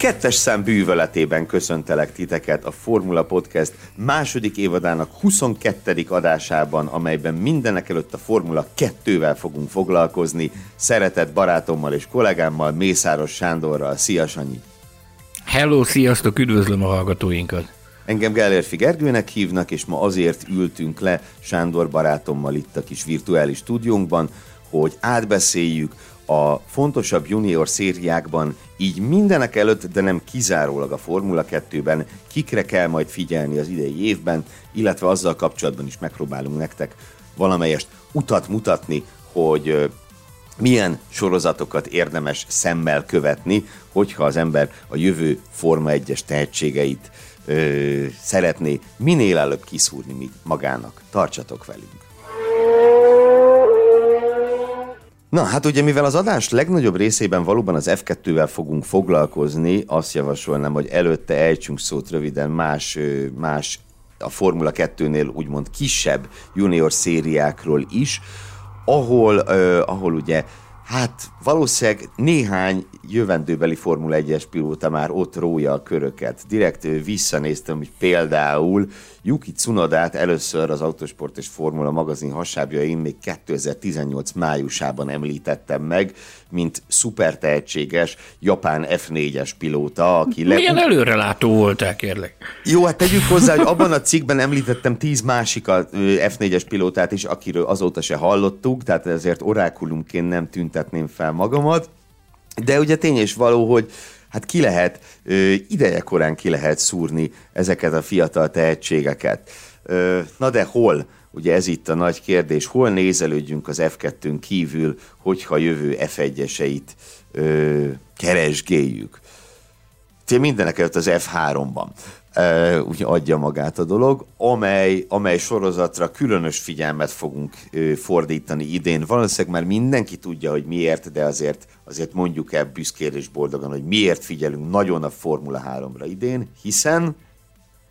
Kettes szám bűvöletében köszöntelek titeket a Formula Podcast második évadának 22. adásában, amelyben mindenek előtt a Formula 2-vel fogunk foglalkozni. Szeretett barátommal és kollégámmal, Mészáros Sándorral. Szia, Sanyi! Hello, sziasztok, üdvözlöm a hallgatóinkat! Engem Gellérfi Gergőnek hívnak, és ma azért ültünk le Sándor barátommal itt a kis virtuális stúdiónkban, hogy átbeszéljük a fontosabb junior szériákban, így mindenek előtt, de nem kizárólag a Formula 2-ben, kikre kell majd figyelni az idei évben, illetve azzal kapcsolatban is megpróbálunk nektek valamelyest utat mutatni, hogy milyen sorozatokat érdemes szemmel követni, hogyha az ember a jövő Forma 1-es tehetségeit ö, szeretné minél előbb kiszúrni magának. Tartsatok velünk! Na, hát ugye mivel az adás legnagyobb részében valóban az F2-vel fogunk foglalkozni, azt javasolnám, hogy előtte ejtsünk szót röviden más, más a Formula 2-nél úgymond kisebb junior szériákról is, ahol, ahol ugye Hát valószínűleg néhány jövendőbeli Formula 1-es pilóta már ott rója a köröket. Direkt visszanéztem, hogy például Yuki Tsunodát először az Autosport és Formula magazin hasábjain még 2018 májusában említettem meg, mint szuper tehetséges japán F4-es pilóta, aki le... Milyen előrelátó voltál, kérlek? Jó, hát tegyük hozzá, hogy abban a cikkben említettem tíz másik F4-es pilótát is, akiről azóta se hallottuk, tehát ezért orákulumként nem tüntetném fel magamat. De ugye tény és való, hogy hát ki lehet, ideje korán ki lehet szúrni ezeket a fiatal tehetségeket. Na de hol? Ugye ez itt a nagy kérdés, hol nézelődjünk az F2-n kívül, hogyha jövő F1-eseit keresgéljük. Ugye mindenek előtt az F3-ban ugye adja magát a dolog, amely, amely sorozatra különös figyelmet fogunk fordítani idén. Valószínűleg már mindenki tudja, hogy miért, de azért, azért mondjuk el büszkén és boldogan, hogy miért figyelünk nagyon a Formula 3-ra idén, hiszen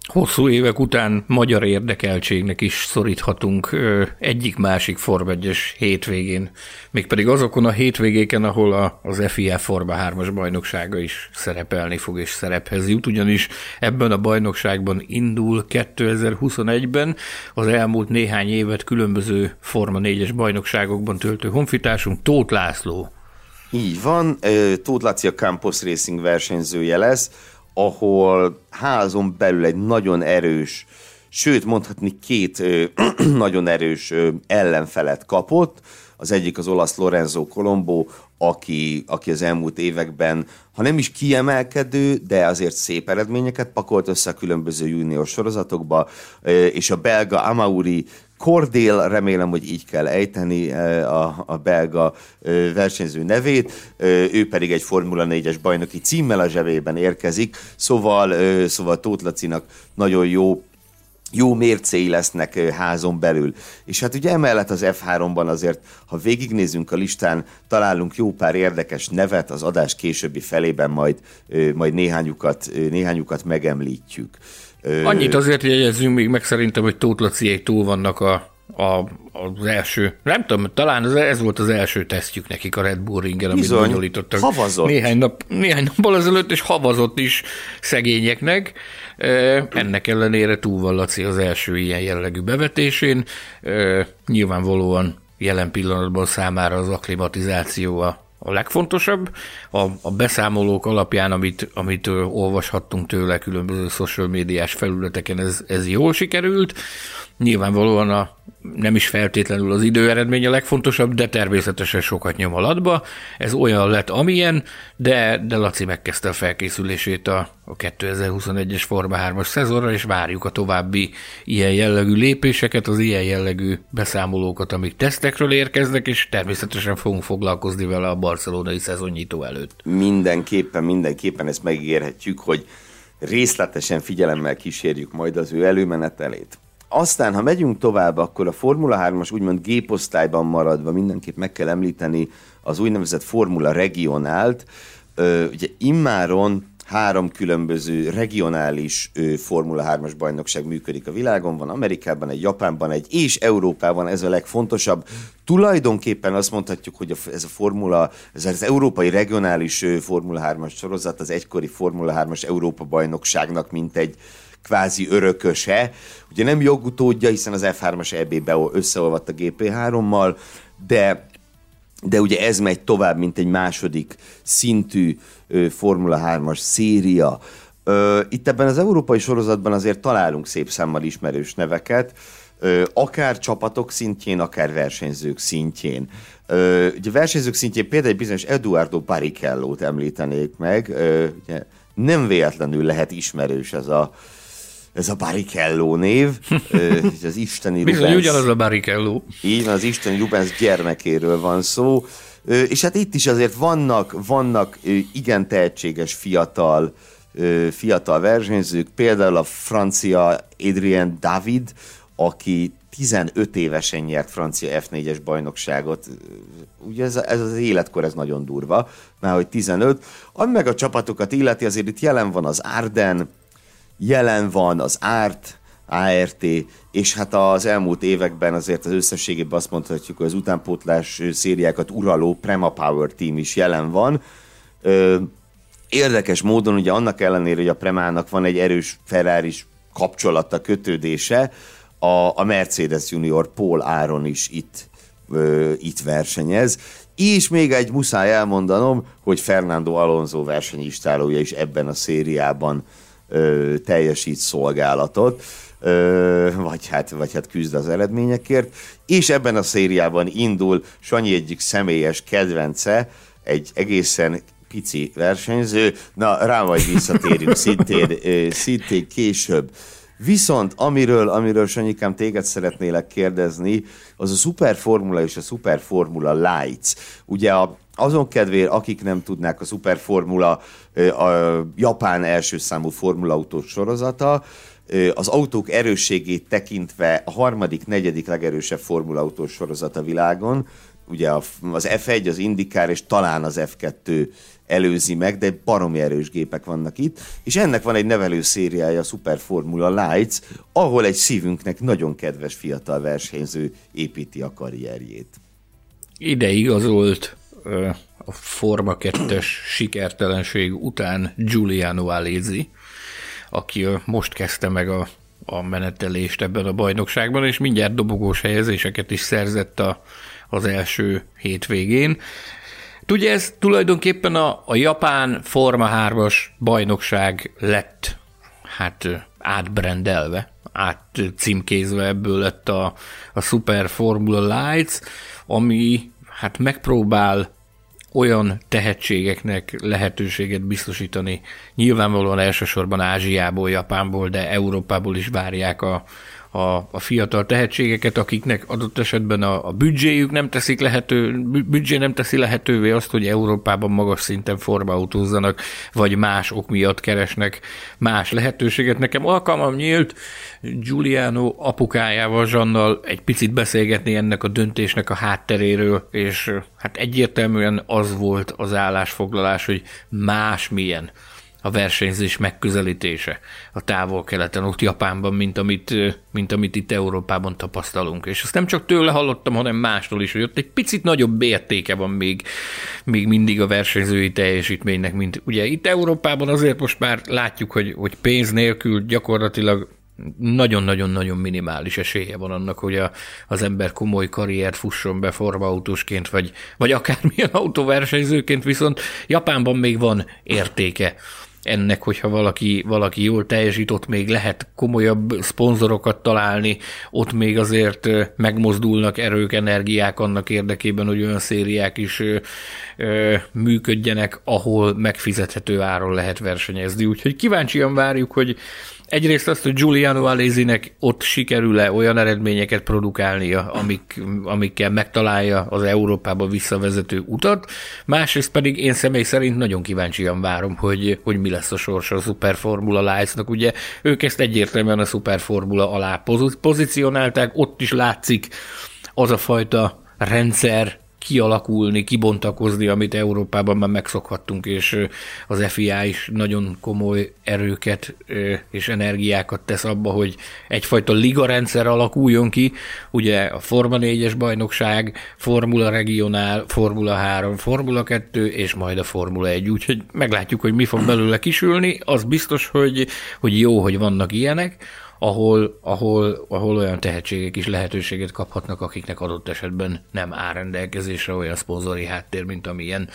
Hosszú évek után magyar érdekeltségnek is szoríthatunk egyik-másik Form 1 hétvégén, mégpedig azokon a hétvégéken, ahol a, az FIA Forma 3-as bajnoksága is szerepelni fog és szerephez jut, ugyanis ebben a bajnokságban indul 2021-ben az elmúlt néhány évet különböző Forma 4-es bajnokságokban töltő honfitársunk Tóth László. Így van, Tóth Laci a Campus Racing versenyzője lesz, ahol házon belül egy nagyon erős, sőt mondhatni két ö, nagyon erős ö, ellenfelet kapott. Az egyik az olasz Lorenzo Colombo, aki, aki az elmúlt években, ha nem is kiemelkedő, de azért szép eredményeket pakolt össze a különböző junior sorozatokba, és a belga Amauri Cordél, remélem, hogy így kell ejteni eh, a, a belga eh, versenyző nevét, eh, ő pedig egy Formula 4-es bajnoki címmel a zsebében érkezik, szóval, szóval Tóth Lacinak nagyon jó jó mércéi lesznek házon belül. És hát ugye emellett az F3-ban azért, ha végignézünk a listán, találunk jó pár érdekes nevet, az adás későbbi felében majd, majd néhányukat, néhányukat megemlítjük. Annyit azért jegyezzünk még meg szerintem, hogy Tóth Laciék túl vannak a, a, az első, nem tudom, talán ez, ez volt az első tesztjük nekik a Red Bull ringen, amit bonyolítottak. havazott. Néhány, nap, néhány nappal ezelőtt, és havazott is szegényeknek. Ennek ellenére túl van Laci az első ilyen jellegű bevetésén. Nyilvánvalóan jelen pillanatban számára az akklimatizáció a a legfontosabb. A, a beszámolók alapján, amit, amit olvashattunk tőle különböző social médiás felületeken, ez, ez jól sikerült. Nyilvánvalóan a, nem is feltétlenül az időeredmény a legfontosabb, de természetesen sokat nyom alatba. Ez olyan lett, amilyen, de, de Laci megkezdte a felkészülését a, a 2021-es Forma 3-as szezonra, és várjuk a további ilyen jellegű lépéseket, az ilyen jellegű beszámolókat, amik tesztekről érkeznek, és természetesen fogunk foglalkozni vele a barcelonai szezonnyitó előtt. Mindenképpen, mindenképpen ezt megígérhetjük, hogy részletesen figyelemmel kísérjük majd az ő előmenetelét. Aztán, ha megyünk tovább, akkor a Formula 3-as úgymond géposztályban maradva mindenképp meg kell említeni az úgynevezett Formula Regionált, ugye immáron három különböző regionális Formula 3-as bajnokság működik a világon, van Amerikában egy, Japánban egy, és Európában. Ez a legfontosabb. Tulajdonképpen azt mondhatjuk, hogy a, ez a formula, ez az európai regionális Formula 3-as sorozat az egykori Formula 3-as Európa bajnokságnak, mint egy kvázi örököse. Ugye nem jogutódja, hiszen az F3-as EB-be összeolvadt a GP3-mal, de de ugye ez megy tovább, mint egy második szintű Formula 3-as széria. Itt ebben az európai sorozatban azért találunk szép számmal ismerős neveket, akár csapatok szintjén, akár versenyzők szintjén. Ugye versenyzők szintjén például egy bizonyos Eduardo Barrichello-t említenék meg, ugye nem véletlenül lehet ismerős ez a, ez a Barrichello név, az isteni Bizony, Rubens, ugyanaz a Barrichello. Így van, az isteni Rubens gyermekéről van szó, és hát itt is azért vannak, vannak igen tehetséges fiatal, fiatal versenyzők, például a francia Adrien David, aki 15 évesen nyert francia F4-es bajnokságot. Ugye ez, ez az életkor, ez nagyon durva, már hogy 15. Ami meg a csapatokat illeti, azért itt jelen van az Arden, jelen van az Árt, ART, és hát az elmúlt években azért az összességében azt mondhatjuk, hogy az utánpótlás szériákat uraló Prema Power Team is jelen van. Érdekes módon ugye annak ellenére, hogy a Premának van egy erős ferrari kapcsolata, kötődése, a, a Mercedes Junior Paul Áron is itt, ö, itt versenyez, és még egy muszáj elmondanom, hogy Fernando Alonso versenyistálója is ebben a szériában ö, teljesít szolgálatot, ö, vagy, hát, vagy hát küzd az eredményekért, és ebben a szériában indul Sanyi egyik személyes kedvence, egy egészen pici versenyző, na rá majd visszatérünk szintén, szintén később. Viszont amiről, amiről Sanyikám téged szeretnélek kérdezni, az a Superformula és a Superformula Lights. Ugye a, azon kedvéért, akik nem tudnák, a Superformula a japán első számú formulaautós sorozata, az autók erősségét tekintve a harmadik, negyedik legerősebb formulaautós sorozat a világon. Ugye az F1, az IndyCar és talán az F2 előzi meg, de baromi erős gépek vannak itt, és ennek van egy nevelő szériája, a Super Formula Lights, ahol egy szívünknek nagyon kedves fiatal versenyző építi a karrierjét. Ide igazolt a Forma 2-es sikertelenség után Giuliano Alesi, aki most kezdte meg a, a menetelést ebben a bajnokságban, és mindjárt dobogós helyezéseket is szerzett a, az első hétvégén. Ugye ez tulajdonképpen a, a japán Forma 3-as bajnokság lett hát átbrendelve, átcímkézve ebből lett a, a Super Formula Lights, ami hát megpróbál olyan tehetségeknek lehetőséget biztosítani. Nyilvánvalóan elsősorban Ázsiából, Japánból, de Európából is várják a, a, a fiatal tehetségeket, akiknek adott esetben a, a büdzséjük nem teszik lehető, büdzsé nem teszi lehetővé azt, hogy Európában magas szinten formautózzanak, vagy más ok miatt keresnek más lehetőséget. Nekem alkalmam nyílt Giuliano apukájával, Zsannal egy picit beszélgetni ennek a döntésnek a hátteréről, és hát egyértelműen az volt az állásfoglalás, hogy más milyen a versenyzés megközelítése a távol-keleten, ott Japánban, mint amit, mint amit itt Európában tapasztalunk. És azt nem csak tőle hallottam, hanem mástól is, hogy ott egy picit nagyobb értéke van még, még mindig a versenyzői teljesítménynek, mint ugye itt Európában azért most már látjuk, hogy, hogy pénz nélkül gyakorlatilag nagyon-nagyon-nagyon minimális esélye van annak, hogy a, az ember komoly karriert fusson be formautósként, vagy, vagy akármilyen autóversenyzőként, viszont Japánban még van értéke ennek, hogyha valaki, valaki jól teljesít, ott még lehet komolyabb szponzorokat találni, ott még azért megmozdulnak erők, energiák annak érdekében, hogy olyan szériák is működjenek, ahol megfizethető áron lehet versenyezni. Úgyhogy kíváncsian várjuk, hogy Egyrészt azt, hogy Giuliano Alesinek ott sikerül-e olyan eredményeket produkálnia, amik, amikkel megtalálja az Európába visszavezető utat, másrészt pedig én személy szerint nagyon kíváncsian várom, hogy, hogy mi lesz a sorsa a Superformula Lights-nak. Ugye ők ezt egyértelműen a Superformula alá pozícionálták, ott is látszik az a fajta rendszer, kialakulni, kibontakozni, amit Európában már megszokhattunk, és az FIA is nagyon komoly erőket és energiákat tesz abba, hogy egyfajta ligarendszer alakuljon ki, ugye a Forma 4-es bajnokság, Formula Regionál, Formula 3, Formula 2, és majd a Formula 1, úgyhogy meglátjuk, hogy mi fog belőle kisülni, az biztos, hogy, hogy jó, hogy vannak ilyenek, ahol, ahol, ahol olyan tehetségek is lehetőséget kaphatnak, akiknek adott esetben nem áll rendelkezésre olyan szponzori háttér, mint, amilyen,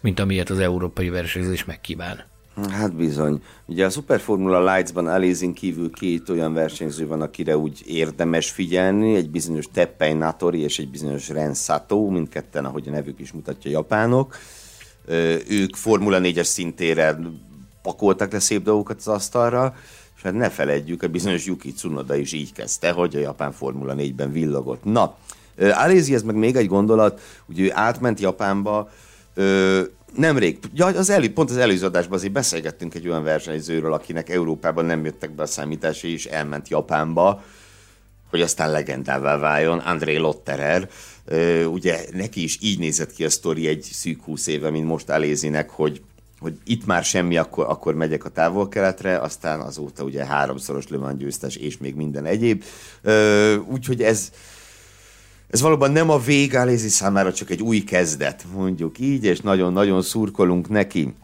mint amilyet az európai versenyzés megkíván. Hát bizony. Ugye a Superformula Lights-ban Alézin kívül két olyan versenyző van, akire úgy érdemes figyelni, egy bizonyos Teppei Natori és egy bizonyos Ren Sato, mindketten, ahogy a nevük is mutatja, japánok. Ők Formula 4-es szintére pakoltak le szép dolgokat az asztalra, hát ne feledjük, a bizonyos Yuki Tsunoda is így kezdte, hogy a japán Formula 4-ben villogott. Na, Alézi, ez meg még egy gondolat, ugye ő átment Japánba, nemrég, ja, az elő, pont az előző adásban azért beszélgettünk egy olyan versenyzőről, akinek Európában nem jöttek be a számításai, és elment Japánba, hogy aztán legendává váljon, André Lotterer. Ugye neki is így nézett ki a sztori egy szűk húsz éve, mint most Alézinek, hogy hogy itt már semmi, akkor, akkor megyek a távol-keletre, aztán azóta ugye háromszoros Le győztes és még minden egyéb. Úgyhogy ez, ez valóban nem a vég Alézi számára, csak egy új kezdet, mondjuk így, és nagyon-nagyon szurkolunk neki.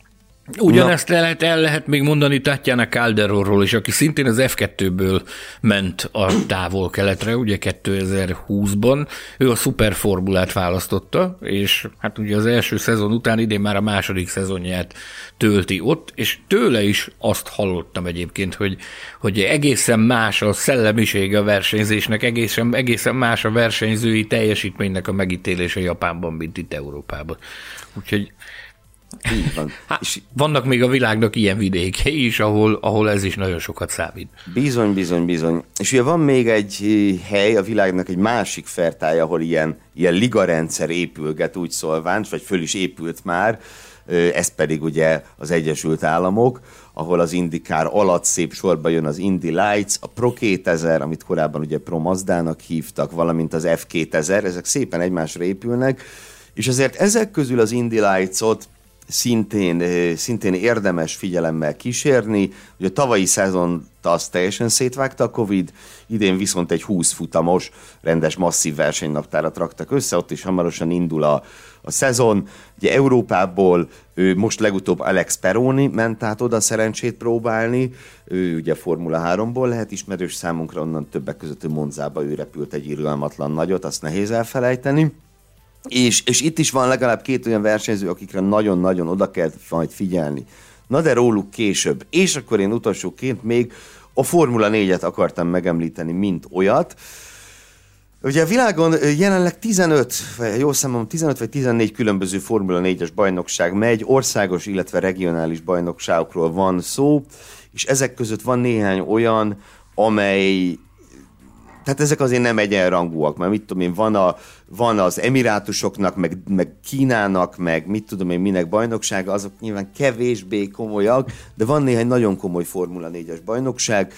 Ugyanezt Na. lehet, el lehet még mondani Tatjana Calderonról is, aki szintén az F2-ből ment a távol-keletre, ugye 2020-ban. Ő a szuperformulát választotta, és hát ugye az első szezon után idén már a második szezonját tölti ott, és tőle is azt hallottam egyébként, hogy, hogy egészen más a szellemisége a versenyzésnek, egészen, egészen más a versenyzői teljesítménynek a megítélése Japánban, mint itt Európában. Úgyhogy így van. Hát, és vannak még a világnak ilyen vidékei is, ahol, ahol ez is nagyon sokat számít. Bizony, bizony, bizony. És ugye van még egy eh, hely a világnak, egy másik fertája, ahol ilyen, ilyen ligarendszer épülget, úgy szólván, vagy föl is épült már, eh, ez pedig ugye az Egyesült Államok, ahol az indikár alatt szép sorba jön az Indy Lights, a Pro 2000, amit korábban ugye Pro Mazdának hívtak, valamint az F2000, ezek szépen egymásra épülnek, és azért ezek közül az Indy Lights-ot szintén, szintén érdemes figyelemmel kísérni. Ugye a tavalyi szezon azt teljesen szétvágta a Covid, idén viszont egy 20 futamos, rendes masszív versenynaptárat raktak össze, ott is hamarosan indul a, a szezon. Ugye Európából ő most legutóbb Alex Peroni ment át oda szerencsét próbálni, ő ugye Formula 3-ból lehet ismerős számunkra, onnan többek között Monzába ő repült egy irgalmatlan nagyot, azt nehéz elfelejteni. És, és itt is van legalább két olyan versenyző, akikre nagyon-nagyon oda kell majd figyelni. Na de róluk később. És akkor én utolsóként még a Formula 4-et akartam megemlíteni, mint olyat. Ugye a világon jelenleg 15, vagy jó számom, 15 vagy 14 különböző Formula 4-es bajnokság megy, országos, illetve regionális bajnokságokról van szó, és ezek között van néhány olyan, amely tehát ezek azért nem egyenrangúak, mert mit tudom én, van, a, van az Emirátusoknak, meg, meg Kínának, meg mit tudom én, minek bajnoksága, azok nyilván kevésbé komolyak, de van néhány nagyon komoly Formula 4-es bajnokság,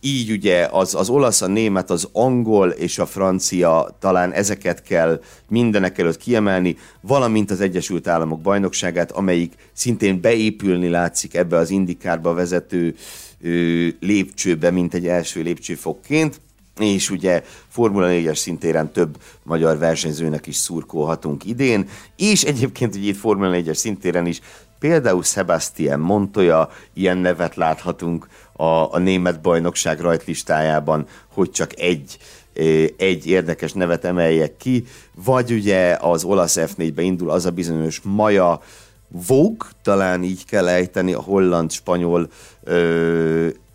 így ugye az, az olasz, a német, az angol és a francia, talán ezeket kell mindenek előtt kiemelni, valamint az Egyesült Államok bajnokságát, amelyik szintén beépülni látszik ebbe az indikárba vezető ö, lépcsőbe, mint egy első lépcsőfokként és ugye Formula 4-es szintéren több magyar versenyzőnek is szurkolhatunk idén, és egyébként ugye itt Formula 4-es szintéren is például Sebastian Montoya, ilyen nevet láthatunk a, a német bajnokság rajtlistájában, hogy csak egy egy érdekes nevet emeljek ki, vagy ugye az olasz F4-be indul az a bizonyos Maja Vogue, talán így kell ejteni a holland-spanyol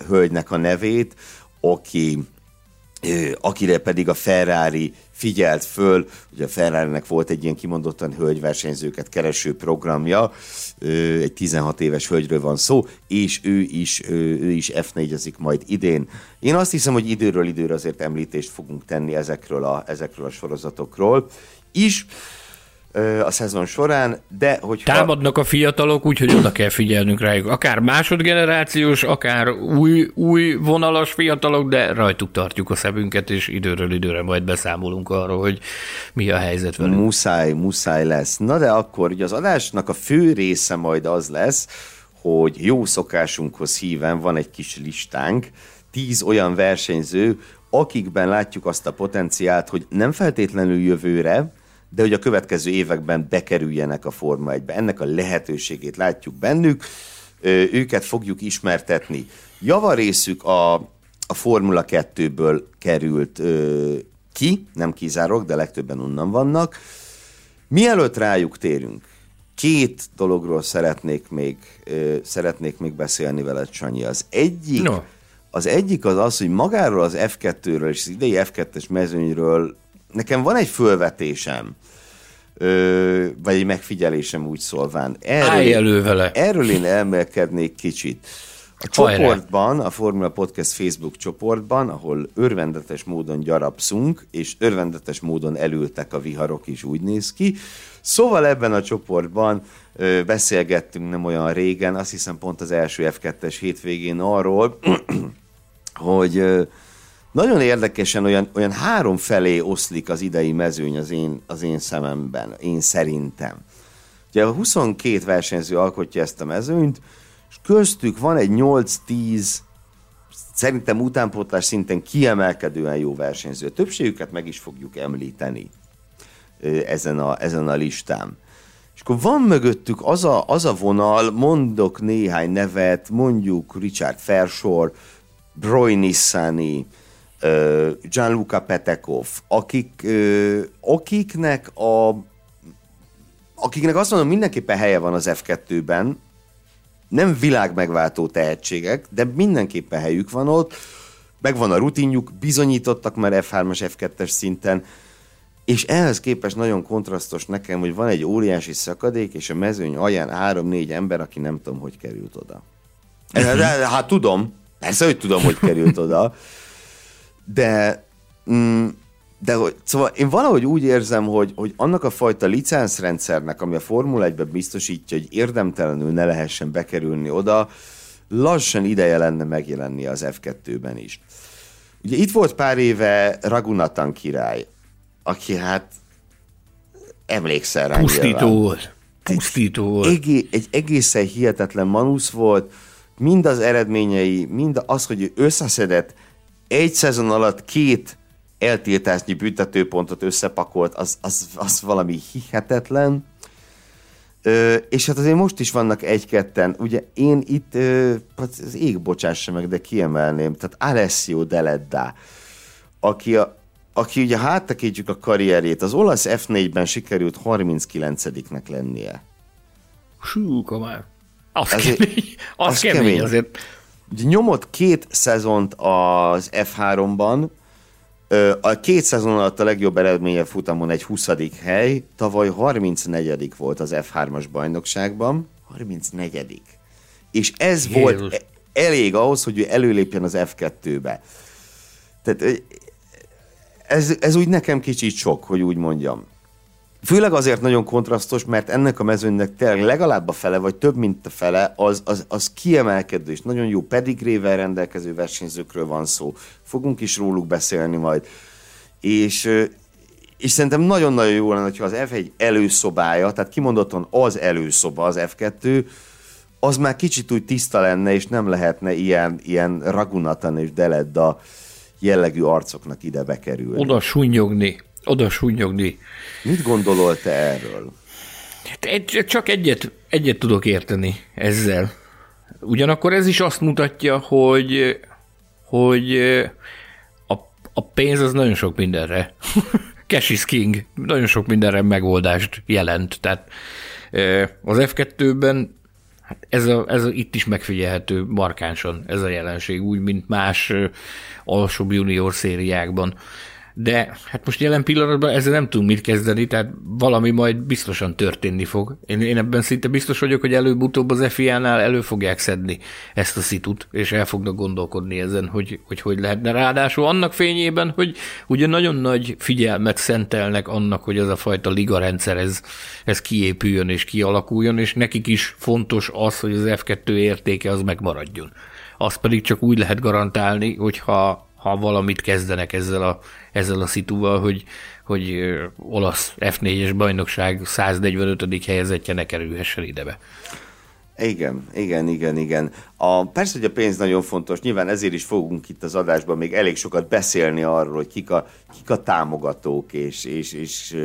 hölgynek a nevét, aki akire pedig a Ferrari figyelt föl, hogy a ferrari volt egy ilyen kimondottan hölgyversenyzőket kereső programja, egy 16 éves hölgyről van szó, és ő is, ő is F4-ezik majd idén. Én azt hiszem, hogy időről időre azért említést fogunk tenni ezekről a, ezekről a sorozatokról is. A szezon során, de hogyha... Támadnak a fiatalok, úgyhogy oda kell figyelnünk rájuk. Akár másodgenerációs, akár új, új vonalas fiatalok, de rajtuk tartjuk a szemünket, és időről időre majd beszámolunk arról, hogy mi a helyzet velük. Muszáj, muszáj lesz. Na de akkor ugye az adásnak a fő része majd az lesz, hogy jó szokásunkhoz híven van egy kis listánk, tíz olyan versenyző, akikben látjuk azt a potenciált, hogy nem feltétlenül jövőre, de hogy a következő években bekerüljenek a Forma 1-be. Ennek a lehetőségét látjuk bennük, őket fogjuk ismertetni. Javarészük a, a Formula 2-ből került ö, ki, nem kizárok, de legtöbben onnan vannak. Mielőtt rájuk térünk, két dologról szeretnék még, ö, szeretnék még beszélni veled, Sanyi. Az egyik, no. az egyik az az, hogy magáról az F2-ről és az idei F2-es mezőnyről nekem van egy fölvetésem, ö, vagy egy megfigyelésem úgy szólván. Erről, Állj elő vele. Erről én elmelkednék kicsit. A csoportban, a Formula Podcast Facebook csoportban, ahol örvendetes módon gyarapszunk, és örvendetes módon elültek a viharok is, úgy néz ki. Szóval ebben a csoportban ö, beszélgettünk nem olyan régen, azt hiszem pont az első F2-es hétvégén arról, hogy ö, nagyon érdekesen olyan, olyan három felé oszlik az idei mezőny az én, az én szememben, én szerintem. Ugye a 22 versenyző alkotja ezt a mezőnyt, és köztük van egy 8-10 szerintem utánpótlás szinten kiemelkedően jó versenyző. Többségüket meg is fogjuk említeni ezen a, ezen a listán. És akkor van mögöttük az a, az a vonal, mondok néhány nevet, mondjuk Richard Fershore, Broy Nissani, Gianluca Petekov, akik, akiknek a akiknek azt mondom, mindenképpen helye van az F2-ben, nem világ megváltó tehetségek, de mindenképpen helyük van ott, megvan a rutinjuk, bizonyítottak már F3-as, F2-es szinten, és ehhez képest nagyon kontrasztos nekem, hogy van egy óriási szakadék, és a mezőny alján három-négy ember, aki nem tudom, hogy került oda. De, hát tudom, persze, hogy tudom, hogy került oda, de, mm, de hogy, szóval én valahogy úgy érzem, hogy, hogy annak a fajta licenszrendszernek, ami a Formula 1 biztosítja, hogy érdemtelenül ne lehessen bekerülni oda, lassan ideje lenne megjelenni az F2-ben is. Ugye itt volt pár éve Ragunatan király, aki hát emlékszel rá Pusztító volt. Pusztító volt. Egy, egy egészen hihetetlen manusz volt, mind az eredményei, mind az, hogy ő összeszedett egy szezon alatt két eltiltásnyi büntetőpontot összepakolt, az, az, az valami hihetetlen. Ö, és hát azért most is vannak egy-ketten. Ugye én itt, ö, hát az ég bocsássa meg, de kiemelném, tehát Alessio Deledda, aki, a, aki ugye háttekítjük a karrierjét, az olasz F4-ben sikerült 39-nek lennie. Hú, komár. Az, az kemény. Az, az kemény, kemény azért. Ugye nyomott két szezont az F3-ban, a két szezon alatt a legjobb eredménye futamon egy 20. hely, tavaly 34. volt az F3-as bajnokságban. 34. És ez Jézus. volt e- elég ahhoz, hogy ő előlépjen az F2-be. Tehát ez, ez úgy nekem kicsit sok, hogy úgy mondjam. Főleg azért nagyon kontrasztos, mert ennek a mezőnynek tényleg legalább a fele, vagy több, mint a fele, az, az, az kiemelkedő, és nagyon jó pedigrével rendelkező versenyzőkről van szó. Fogunk is róluk beszélni majd. És, és szerintem nagyon-nagyon jó lenne, hogyha az F1 előszobája, tehát kimondottan az előszoba az F2, az már kicsit úgy tiszta lenne, és nem lehetne ilyen, ilyen Ragunatan és Deledda jellegű arcoknak ide bekerülni. Oda sunyogni oda súnyogni. Mit gondolol te erről? Hát csak egyet, egyet tudok érteni ezzel. Ugyanakkor ez is azt mutatja, hogy, hogy a, a pénz az nagyon sok mindenre. Cash is king. Nagyon sok mindenre megoldást jelent. Tehát az F2-ben hát ez, a, ez a, itt is megfigyelhető markánsan ez a jelenség, úgy, mint más alsóbb junior szériákban de hát most jelen pillanatban ezzel nem tudunk mit kezdeni, tehát valami majd biztosan történni fog. Én, én ebben szinte biztos vagyok, hogy előbb-utóbb az FIA-nál elő fogják szedni ezt a szitut, és el fognak gondolkodni ezen, hogy hogy, hogy lehetne. Ráadásul annak fényében, hogy ugye nagyon nagy figyelmet szentelnek annak, hogy ez a fajta liga rendszer ez, ez kiépüljön és kialakuljon, és nekik is fontos az, hogy az F2 értéke az megmaradjon. Azt pedig csak úgy lehet garantálni, hogyha ha valamit kezdenek ezzel a, ezzel a szitúval, hogy, hogy olasz F4-es bajnokság 145. helyezettje ne kerülhessen idebe. Igen, igen, igen, igen. A, persze, hogy a pénz nagyon fontos, nyilván ezért is fogunk itt az adásban még elég sokat beszélni arról, hogy kik a, kik a támogatók, és, és, és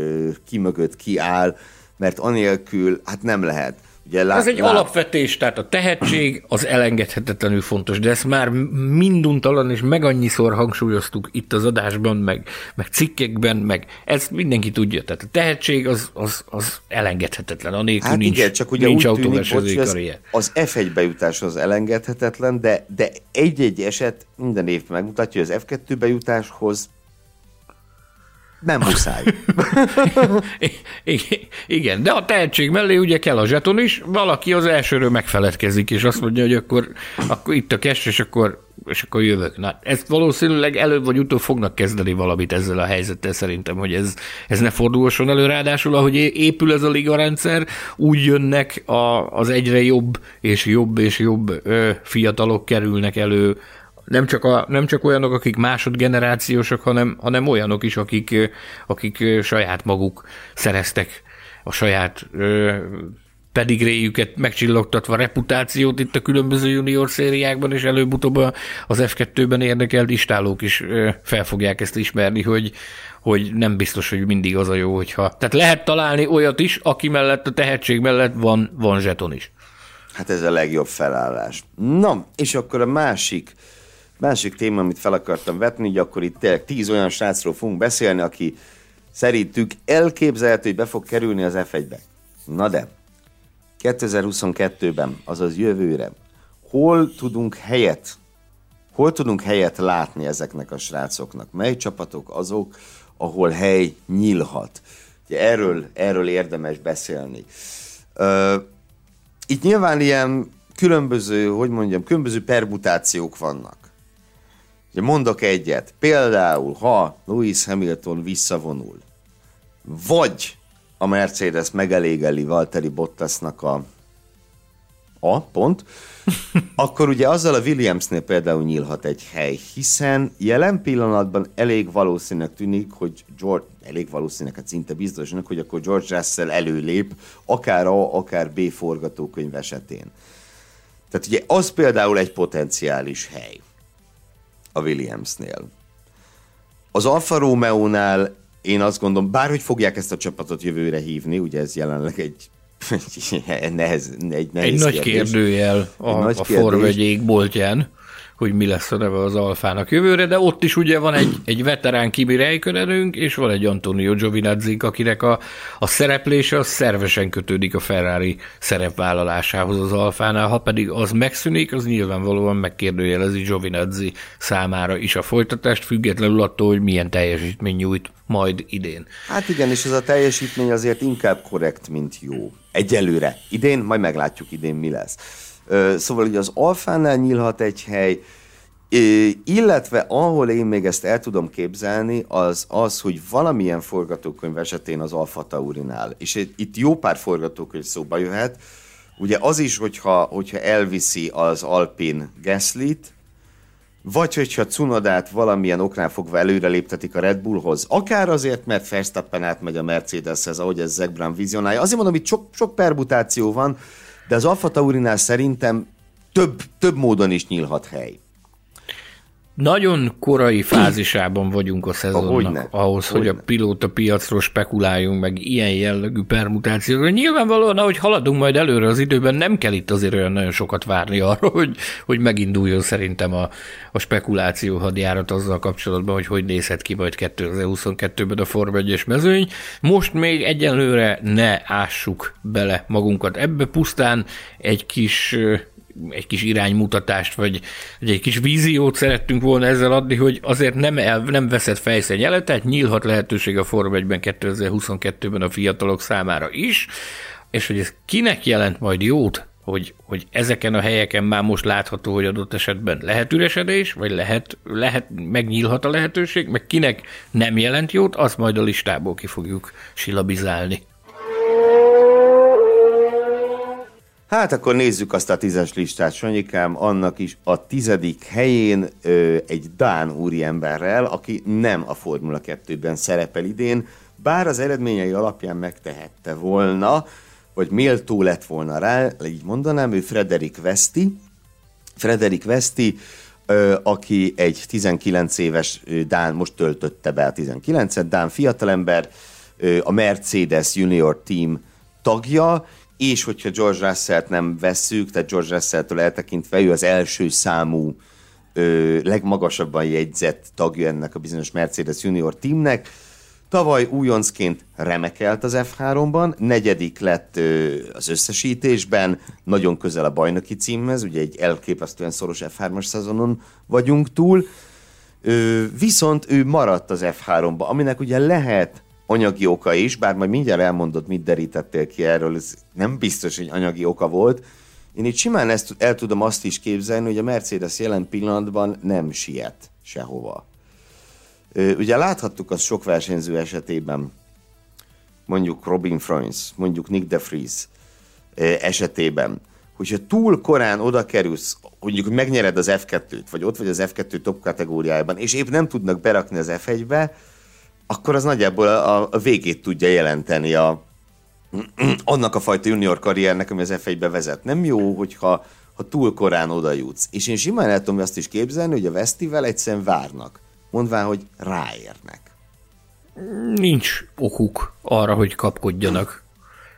ki mögött ki áll, mert anélkül hát nem lehet. Ugye lá, Ez egy lá... alapvetés, tehát a tehetség az elengedhetetlenül fontos, de ezt már minduntalan és meg annyiszor hangsúlyoztuk itt az adásban, meg, meg cikkekben, meg ezt mindenki tudja. Tehát a tehetség az, az, az elengedhetetlen, anélkül hát nincs, igen, csak ugye nincs autóversenyzői karrier. Az F1 bejutás az elengedhetetlen, de, de egy-egy eset minden évben megmutatja, hogy az F2 bejutáshoz nem muszáj. Igen, de a tehetség mellé ugye kell a zseton is, valaki az elsőről megfeledkezik, és azt mondja, hogy akkor, akkor itt a cash, és akkor, és akkor jövök. Na, ezt valószínűleg előbb vagy utóbb fognak kezdeni valamit ezzel a helyzettel szerintem, hogy ez, ez ne fordulhasson elő. Ráadásul, ahogy épül ez a liga rendszer, úgy jönnek a, az egyre jobb és jobb és jobb ö, fiatalok kerülnek elő nem csak, a, nem csak olyanok, akik másodgenerációsok, hanem, hanem olyanok is, akik, akik saját maguk szereztek a saját ö, pedigréjüket megcsillogtatva reputációt itt a különböző junior szériákban, és előbb-utóbb az F2-ben érdekelt istálók is fel fogják ezt ismerni, hogy, hogy nem biztos, hogy mindig az a jó, hogyha... Tehát lehet találni olyat is, aki mellett a tehetség mellett van, van zseton is. Hát ez a legjobb felállás. Na, és akkor a másik Másik téma, amit fel akartam vetni, hogy akkor itt tényleg tíz olyan srácról fogunk beszélni, aki szerintük elképzelhető, hogy be fog kerülni az F1-be. Na de, 2022-ben, azaz jövőre, hol tudunk helyet, hol tudunk helyet látni ezeknek a srácoknak? Mely csapatok azok, ahol hely nyílhat? Ugye erről, erről érdemes beszélni. Itt nyilván ilyen különböző, hogy mondjam, különböző permutációk vannak. Ugye mondok egyet, például, ha Lewis Hamilton visszavonul, vagy a Mercedes megelégeli Valtteri Bottasnak a a? Pont, akkor ugye azzal a Williamsnél például nyílhat egy hely, hiszen jelen pillanatban elég valószínűleg tűnik, hogy George, elég valószínűleg, hát szinte biztosnak, hogy akkor George Russell előlép, akár A, akár B forgatókönyv esetén. Tehát ugye az például egy potenciális hely a Williamsnél. Az Alfa Romeo-nál én azt gondolom, bárhogy fogják ezt a csapatot jövőre hívni, ugye ez jelenleg egy nehez, egy, nehéz egy nagy kérdőjel a, egy nagy a Forvegyék boltján hogy mi lesz a neve az alfának jövőre, de ott is ugye van egy, egy veterán Kimi Räikkönenünk, és van egy Antonio Giovinazzi, akinek a, a szereplése az szervesen kötődik a Ferrari szerepvállalásához az alfánál, ha pedig az megszűnik, az nyilvánvalóan megkérdőjelezi Giovinazzi számára is a folytatást, függetlenül attól, hogy milyen teljesítmény nyújt majd idén. Hát igen, és ez a teljesítmény azért inkább korrekt, mint jó. Egyelőre. Idén, majd meglátjuk idén mi lesz. Szóval ugye az alfánál nyílhat egy hely, illetve ahol én még ezt el tudom képzelni, az az, hogy valamilyen forgatókönyv esetén az Alfa Taurinál, és itt jó pár forgatókönyv szóba jöhet, ugye az is, hogyha, hogyha elviszi az Alpin Gaslit, vagy hogyha Cunodát valamilyen oknál fogva előre léptetik a Red Bullhoz, akár azért, mert Verstappen átmegy a Mercedeshez, ahogy ez Zach Brown vizionálja. Azért mondom, hogy sok, sok permutáció van, de az Alfa Taurinál szerintem több, több módon is nyílhat hely. Nagyon korai fázisában vagyunk a szezonnak, Hogyne. ahhoz, Hogyne. hogy a pilóta piacról spekuláljunk, meg ilyen jellegű permutációkra. Nyilvánvalóan, ahogy haladunk majd előre az időben, nem kell itt azért olyan nagyon sokat várni arra, hogy, hogy meginduljon szerintem a, a spekuláció hadjárat azzal kapcsolatban, hogy hogy nézhet ki majd 2022-ben a Form 1 mezőny. Most még egyenlőre ne ássuk bele magunkat ebbe, pusztán egy kis egy kis iránymutatást, vagy, vagy egy kis víziót szerettünk volna ezzel adni, hogy azért nem, el, nem veszett fejszenyelet, tehát nyílhat lehetőség a Form 1-ben 2022-ben a fiatalok számára is, és hogy ez kinek jelent majd jót, hogy, hogy ezeken a helyeken már most látható, hogy adott esetben lehet üresedés, vagy lehet, lehet megnyílhat a lehetőség, meg kinek nem jelent jót, azt majd a listából ki fogjuk silabizálni. Hát akkor nézzük azt a tízes listát, Sanyikám, annak is a tizedik helyén ö, egy Dán úriemberrel, aki nem a Formula 2-ben szerepel idén, bár az eredményei alapján megtehette volna, vagy méltó lett volna rá, így mondanám, ő Frederik Vesti. Frederik Vesti, aki egy 19 éves Dán, most töltötte be a 19-et, Dán fiatalember, a Mercedes Junior Team tagja, és hogyha George Russell-t nem vesszük, tehát George Russell-től eltekintve ő az első számú ö, legmagasabban jegyzett tagja ennek a bizonyos Mercedes Junior teamnek. Tavaly újoncként remekelt az F3-ban, negyedik lett ö, az összesítésben, nagyon közel a bajnoki címhez, ugye egy elképesztően szoros F3-as szezonon vagyunk túl, ö, viszont ő maradt az F3-ba, aminek ugye lehet anyagi oka is, bár majd mindjárt elmondod, mit derítettél ki erről, ez nem biztos, hogy anyagi oka volt. Én itt simán ezt, el tudom azt is képzelni, hogy a Mercedes jelen pillanatban nem siet sehova. Ugye láthattuk azt sok versenyző esetében, mondjuk Robin Freins, mondjuk Nick de Vries esetében, hogyha túl korán oda kerülsz, mondjuk, hogy megnyered az F2-t, vagy ott vagy az F2 top kategóriájában, és épp nem tudnak berakni az F1-be, akkor az nagyjából a, végét tudja jelenteni a, annak a fajta junior karriernek, ami az f be vezet. Nem jó, hogyha ha túl korán oda jutsz. És én simán el tudom azt is képzelni, hogy a Vesztivel egyszerűen várnak, mondván, hogy ráérnek. Nincs okuk arra, hogy kapkodjanak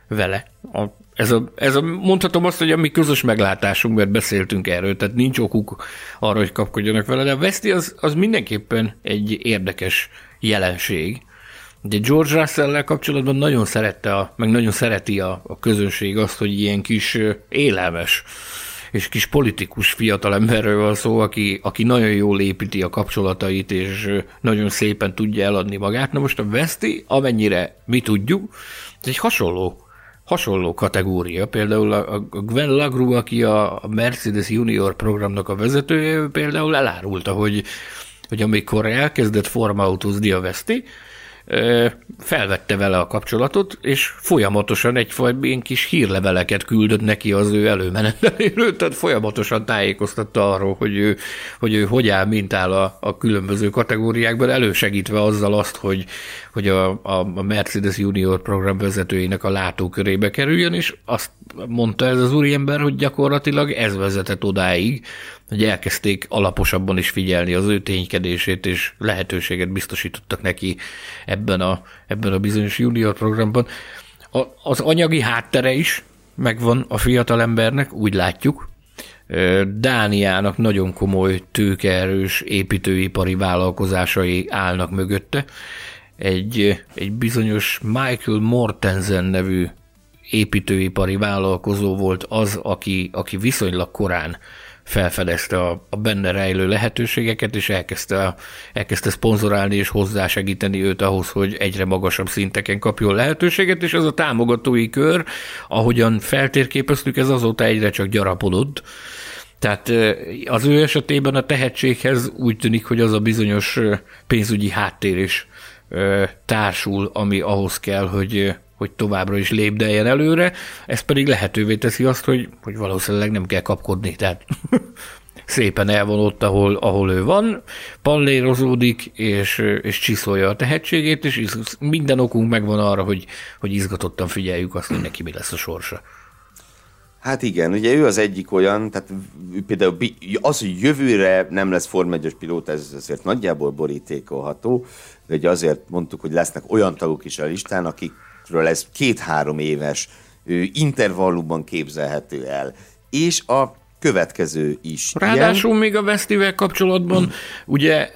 vele. A, ez, a, ez a, mondhatom azt, hogy a mi közös meglátásunk, mert beszéltünk erről, tehát nincs okuk arra, hogy kapkodjanak vele, de a Veszti az, az mindenképpen egy érdekes jelenség. De George russell kapcsolatban nagyon szerette, a, meg nagyon szereti a, a közönség azt, hogy ilyen kis élelmes és kis politikus fiatalemberről van szó, aki, aki nagyon jól építi a kapcsolatait, és nagyon szépen tudja eladni magát. Na most a Veszti, amennyire mi tudjuk, ez egy hasonló hasonló kategória. Például a Gwen Lagru, aki a Mercedes Junior programnak a vezetője, például elárulta, hogy hogy amikor elkezdett formautózni a Veszti, felvette vele a kapcsolatot, és folyamatosan egyfajta ilyen kis hírleveleket küldött neki az ő előmeneteléről, tehát folyamatosan tájékoztatta arról, hogy ő hogy, ő hogy áll, mint áll a, a különböző kategóriákban, elősegítve azzal azt, hogy, hogy a, a Mercedes Junior program vezetőjének a látókörébe kerüljön, és azt mondta ez az úriember, hogy gyakorlatilag ez vezetett odáig, hogy elkezdték alaposabban is figyelni az ő ténykedését, és lehetőséget biztosítottak neki ebben a, ebben a bizonyos junior programban. A, az anyagi háttere is megvan a fiatal embernek, úgy látjuk. Dániának nagyon komoly tőkeerős építőipari vállalkozásai állnak mögötte. Egy, egy bizonyos Michael Mortensen nevű építőipari vállalkozó volt az, aki, aki viszonylag korán felfedezte a, a benne rejlő lehetőségeket, és elkezdte, elkezdte szponzorálni és hozzásegíteni őt ahhoz, hogy egyre magasabb szinteken kapjon lehetőséget, és ez a támogatói kör, ahogyan feltérképeztük, ez azóta egyre csak gyarapodott. Tehát az ő esetében a tehetséghez úgy tűnik, hogy az a bizonyos pénzügyi háttér is társul, ami ahhoz kell, hogy, hogy továbbra is lépdeljen előre, ez pedig lehetővé teszi azt, hogy, hogy valószínűleg nem kell kapkodni, tehát szépen el van ott, ahol, ahol ő van, pallérozódik, és, és csiszolja a tehetségét, és minden okunk megvan arra, hogy, hogy izgatottan figyeljük azt, hogy neki mi lesz a sorsa. Hát igen, ugye ő az egyik olyan, tehát például az, hogy jövőre nem lesz Form 1 pilóta, ez azért nagyjából borítékolható, ugye azért mondtuk, hogy lesznek olyan tagok is a listán, akik ről ez két-három éves intervallumban képzelhető el. És a következő is. Ráadásul ilyen. még a Vesztivel kapcsolatban, hmm. ugye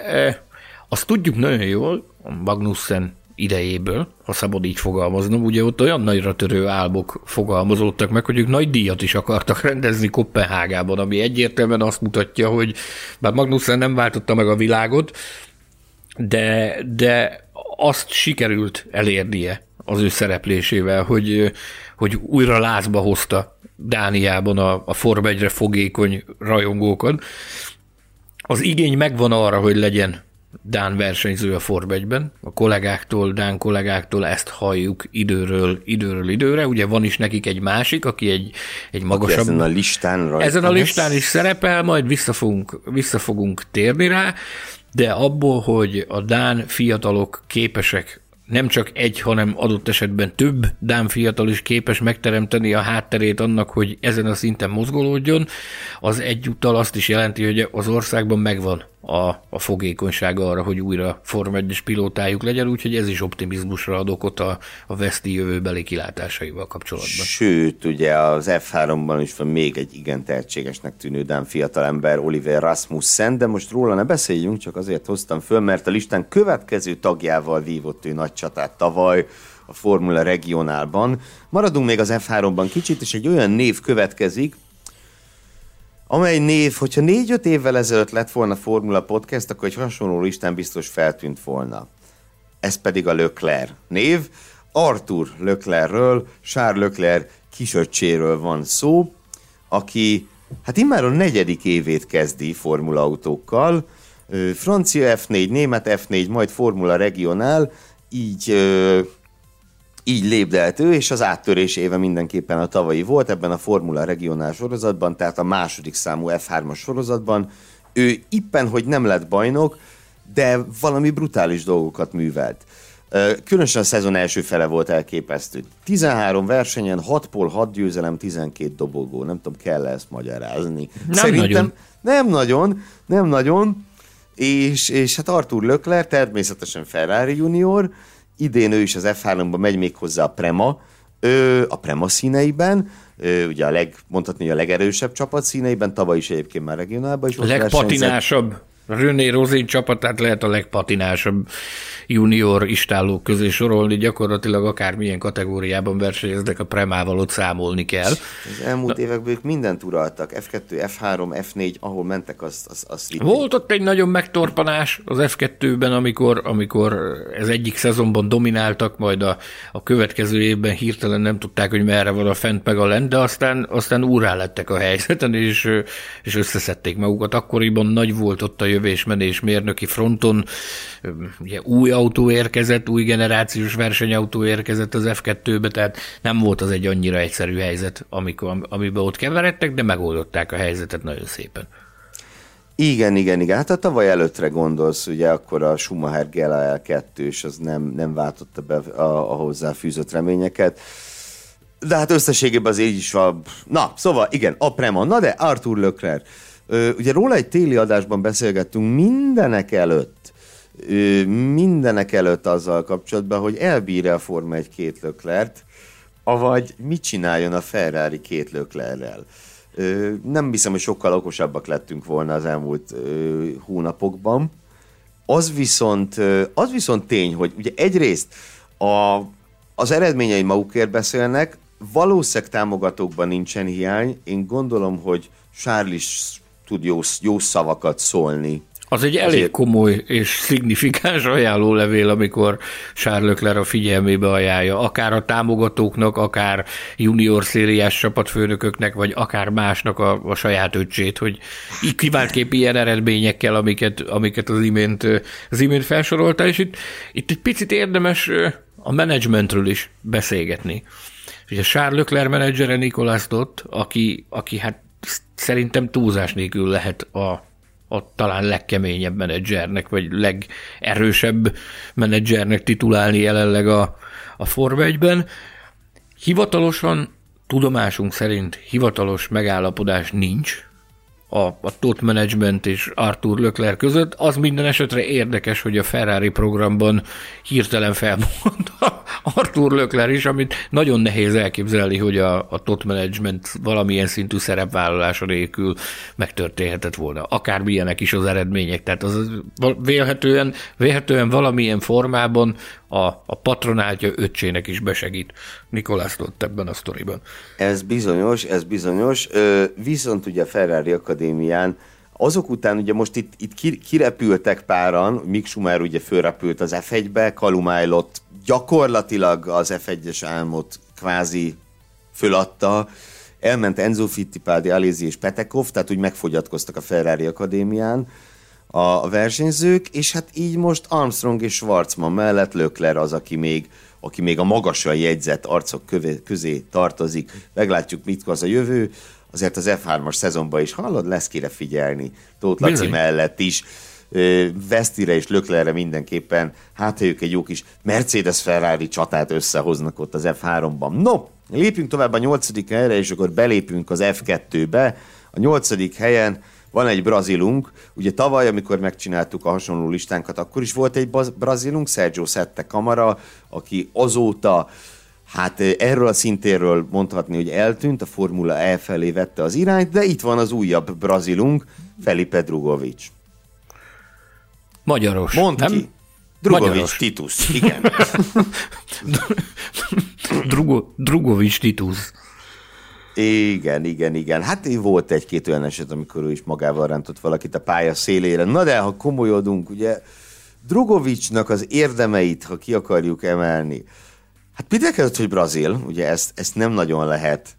azt tudjuk nagyon jól, Magnussen idejéből, ha szabad így fogalmaznom, ugye ott olyan nagyra törő álmok fogalmazódtak meg, hogy ők nagy díjat is akartak rendezni Kopenhágában, ami egyértelműen azt mutatja, hogy bár Magnussen nem váltotta meg a világot, de, de azt sikerült elérnie az ő szereplésével, hogy, hogy újra lázba hozta Dániában a, a Form 1 fogékony rajongókat. Az igény megvan arra, hogy legyen Dán versenyző a Form 1-ben. A kollégáktól, Dán kollégáktól ezt halljuk időről, időről időre. Ugye van is nekik egy másik, aki egy, egy magasabb... Aki ezen a listán rajta Ezen a listán is szerepel, majd vissza fogunk, vissza fogunk térni rá, de abból, hogy a Dán fiatalok képesek nem csak egy, hanem adott esetben több Dán fiatal is képes megteremteni a hátterét annak, hogy ezen a szinten mozgolódjon, az egyúttal azt is jelenti, hogy az országban megvan a, a fogékonysága arra, hogy újra Form 1 pilótájuk legyen, úgyhogy ez is optimizmusra ad okot a, a Veszti jövőbeli kilátásaival kapcsolatban. Sőt, ugye az F3-ban is van még egy igen tehetségesnek tűnő Dán fiatalember, Oliver Rasmussen, de most róla ne beszéljünk, csak azért hoztam föl, mert a listán következő tagjával vívott ő nagy csatát tavaly, a Formula Regionálban. Maradunk még az F3-ban kicsit, és egy olyan név következik, amely név, hogyha négy-öt évvel ezelőtt lett volna Formula Podcast, akkor egy hasonló listán biztos feltűnt volna. Ez pedig a Leclerc név. Arthur Leclercről, Charles Leclerc kisöccséről van szó, aki hát immár a negyedik évét kezdi formula autókkal, francia F4, német F4, majd Formula Regionál, így így lépdelt ő, és az áttörés éve mindenképpen a tavalyi volt ebben a Formula Regionál sorozatban, tehát a második számú F3-as sorozatban. Ő éppen, hogy nem lett bajnok, de valami brutális dolgokat művelt. Különösen a szezon első fele volt elképesztő. 13 versenyen, 6 pol, 6 győzelem, 12 dobogó. Nem tudom, kell ezt magyarázni. Nem Szerintem nagyon. nem nagyon, nem nagyon. És, és hát Arthur Lökler, természetesen Ferrari junior, idén ő is az F3-ba megy még hozzá a Prema, ő a Prema színeiben, ő, ugye a leg, mondhatni, a legerősebb csapat színeiben, tavaly is egyébként már regionálban is. A legpatinásabb. René Rozin csapatát lehet a legpatinásabb junior istállók közé sorolni, gyakorlatilag akármilyen kategóriában versenyeznek, a Premával ott számolni kell. Az elmúlt Na, években ők mindent uraltak, F2, F3, F4, ahol mentek, azt, azt, azt Volt ott egy nagyon megtorpanás az F2-ben, amikor, amikor ez egyik szezonban domináltak, majd a, a következő évben hirtelen nem tudták, hogy merre van a fent meg a lent, de aztán, aztán úrá lettek a helyzeten, és, és összeszedték magukat. Akkoriban nagy volt ott a jövésmenés mérnöki fronton, ugye új autó érkezett, új generációs versenyautó érkezett az F2-be, tehát nem volt az egy annyira egyszerű helyzet, amikor, amiben ott keveredtek, de megoldották a helyzetet nagyon szépen. Igen, igen, igen. Hát a tavaly előttre gondolsz, ugye akkor a Schumacher Gela L2, és az nem, nem váltotta be a, a hozzá fűzött reményeket. De hát összességében az így is a... Na, szóval igen, a Prema. Na de Arthur Leclerc. Ugye róla egy téli adásban beszélgettünk mindenek előtt, mindenek előtt azzal kapcsolatban, hogy elbírja a Forma egy két löklert, avagy mit csináljon a Ferrari két löklerrel. Nem hiszem, hogy sokkal okosabbak lettünk volna az elmúlt hónapokban. Az viszont, az viszont tény, hogy ugye egyrészt a, az eredményei magukért beszélnek, valószínűleg támogatókban nincsen hiány. Én gondolom, hogy Charles tud jó, jó szavakat szólni. Az egy elég Azért... komoly és szignifikáns ajánlólevél, amikor Leclerc a figyelmébe ajánlja, akár a támogatóknak, akár junior szériás csapatfőnököknek, vagy akár másnak a, a saját öccsét, hogy kiváltképp ilyen eredményekkel, amiket, amiket az, imént, az imént felsorolta, és itt, itt egy picit érdemes a menedzsmentről is beszélgetni. Ugye Charles Leclerc menedzsere Nikolás Dott, aki, aki hát szerintem túlzás nélkül lehet a, a talán legkeményebb menedzsernek, vagy legerősebb menedzsernek titulálni jelenleg a, a Form 1-ben. Hivatalosan, tudomásunk szerint hivatalos megállapodás nincs a, a top management és Arthur Lökler között. Az minden esetre érdekes, hogy a Ferrari programban hirtelen felmond Arthur Lökler is, amit nagyon nehéz elképzelni, hogy a, a top management valamilyen szintű szerepvállalása nélkül megtörténhetett volna. Akármilyenek is az eredmények. Tehát az vélhetően, vélhetően valamilyen formában a, a patronátja öccsének is besegít Nikolás Lott ebben a sztoriban. Ez bizonyos, ez bizonyos. Viszont ugye Ferrari Akadémián azok után ugye most itt, itt kirepültek páran, Mick Schumer ugye fölrepült az F1-be, Kalumájlott gyakorlatilag az F1-es álmot kvázi föladta, elment Enzo Fittipaldi, Alézi és Petekov, tehát úgy megfogyatkoztak a Ferrari Akadémián a versenyzők, és hát így most Armstrong és Schwarzman mellett Lökler az, aki még, aki még a magasan jegyzett arcok közé tartozik. Meglátjuk, mit az a jövő. Azért az F3-as szezonban is hallod, lesz kire figyelni. Tóth Laci mellett is. Vesztire és Löklerre mindenképpen, hát ők egy jó kis Mercedes-Ferrari csatát összehoznak ott az F3-ban. No, lépjünk tovább a nyolcadik helyre, és akkor belépünk az F2-be. A nyolcadik helyen van egy brazilunk, ugye tavaly, amikor megcsináltuk a hasonló listánkat, akkor is volt egy brazilunk, Sergio Sette Kamara, aki azóta Hát erről a szintéről mondhatni, hogy eltűnt, a Formula E felé vette az irányt, de itt van az újabb brazilunk, Felipe Drugovic. Magyaros, Mondd nem? ki. Drugovic Magyaros. Titus, igen. Drugo, Drugovic Titus. Igen, igen, igen. Hát volt egy-két olyan eset, amikor ő is magával rántott valakit a pálya szélére. Na de, ha komolyodunk, ugye Drugovicsnak az érdemeit, ha ki akarjuk emelni, hát mindenkelőtt, hogy Brazil, ugye ezt, ezt nem nagyon lehet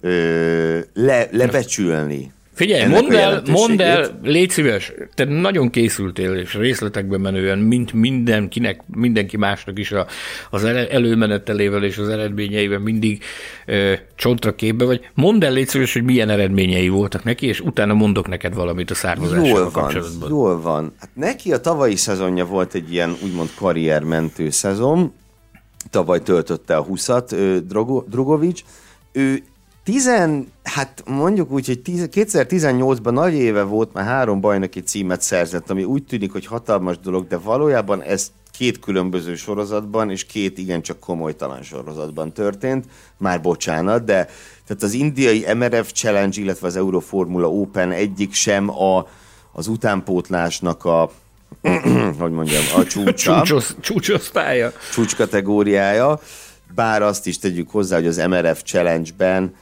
ö, le, lebecsülni. Figyelj, mondd el, mondd el, légy szíves, te nagyon készültél, és részletekben menően, mint mindenkinek, mindenki másnak is a, az előmenetelével és az eredményeivel mindig ö, csontra képbe vagy. Mondd el, légy szíves, hogy milyen eredményei voltak neki, és utána mondok neked valamit a származással jól van, kapcsolatban. Jól van. Hát neki a tavalyi szezonja volt egy ilyen úgymond karriermentő szezon, tavaly töltötte a 20-at Drogovics, ő Tizen, hát mondjuk úgy, hogy 2018-ban nagy éve volt, már három bajnoki címet szerzett, ami úgy tűnik, hogy hatalmas dolog, de valójában ez két különböző sorozatban, és két igencsak komolytalan sorozatban történt. Már bocsánat, de tehát az indiai MRF Challenge, illetve az Euroformula Open egyik sem a, az utánpótlásnak a hogy mondjam, a csúcsa. Csúcsos, csúcsosztálya. Csúcs kategóriája. Bár azt is tegyük hozzá, hogy az MRF Challenge-ben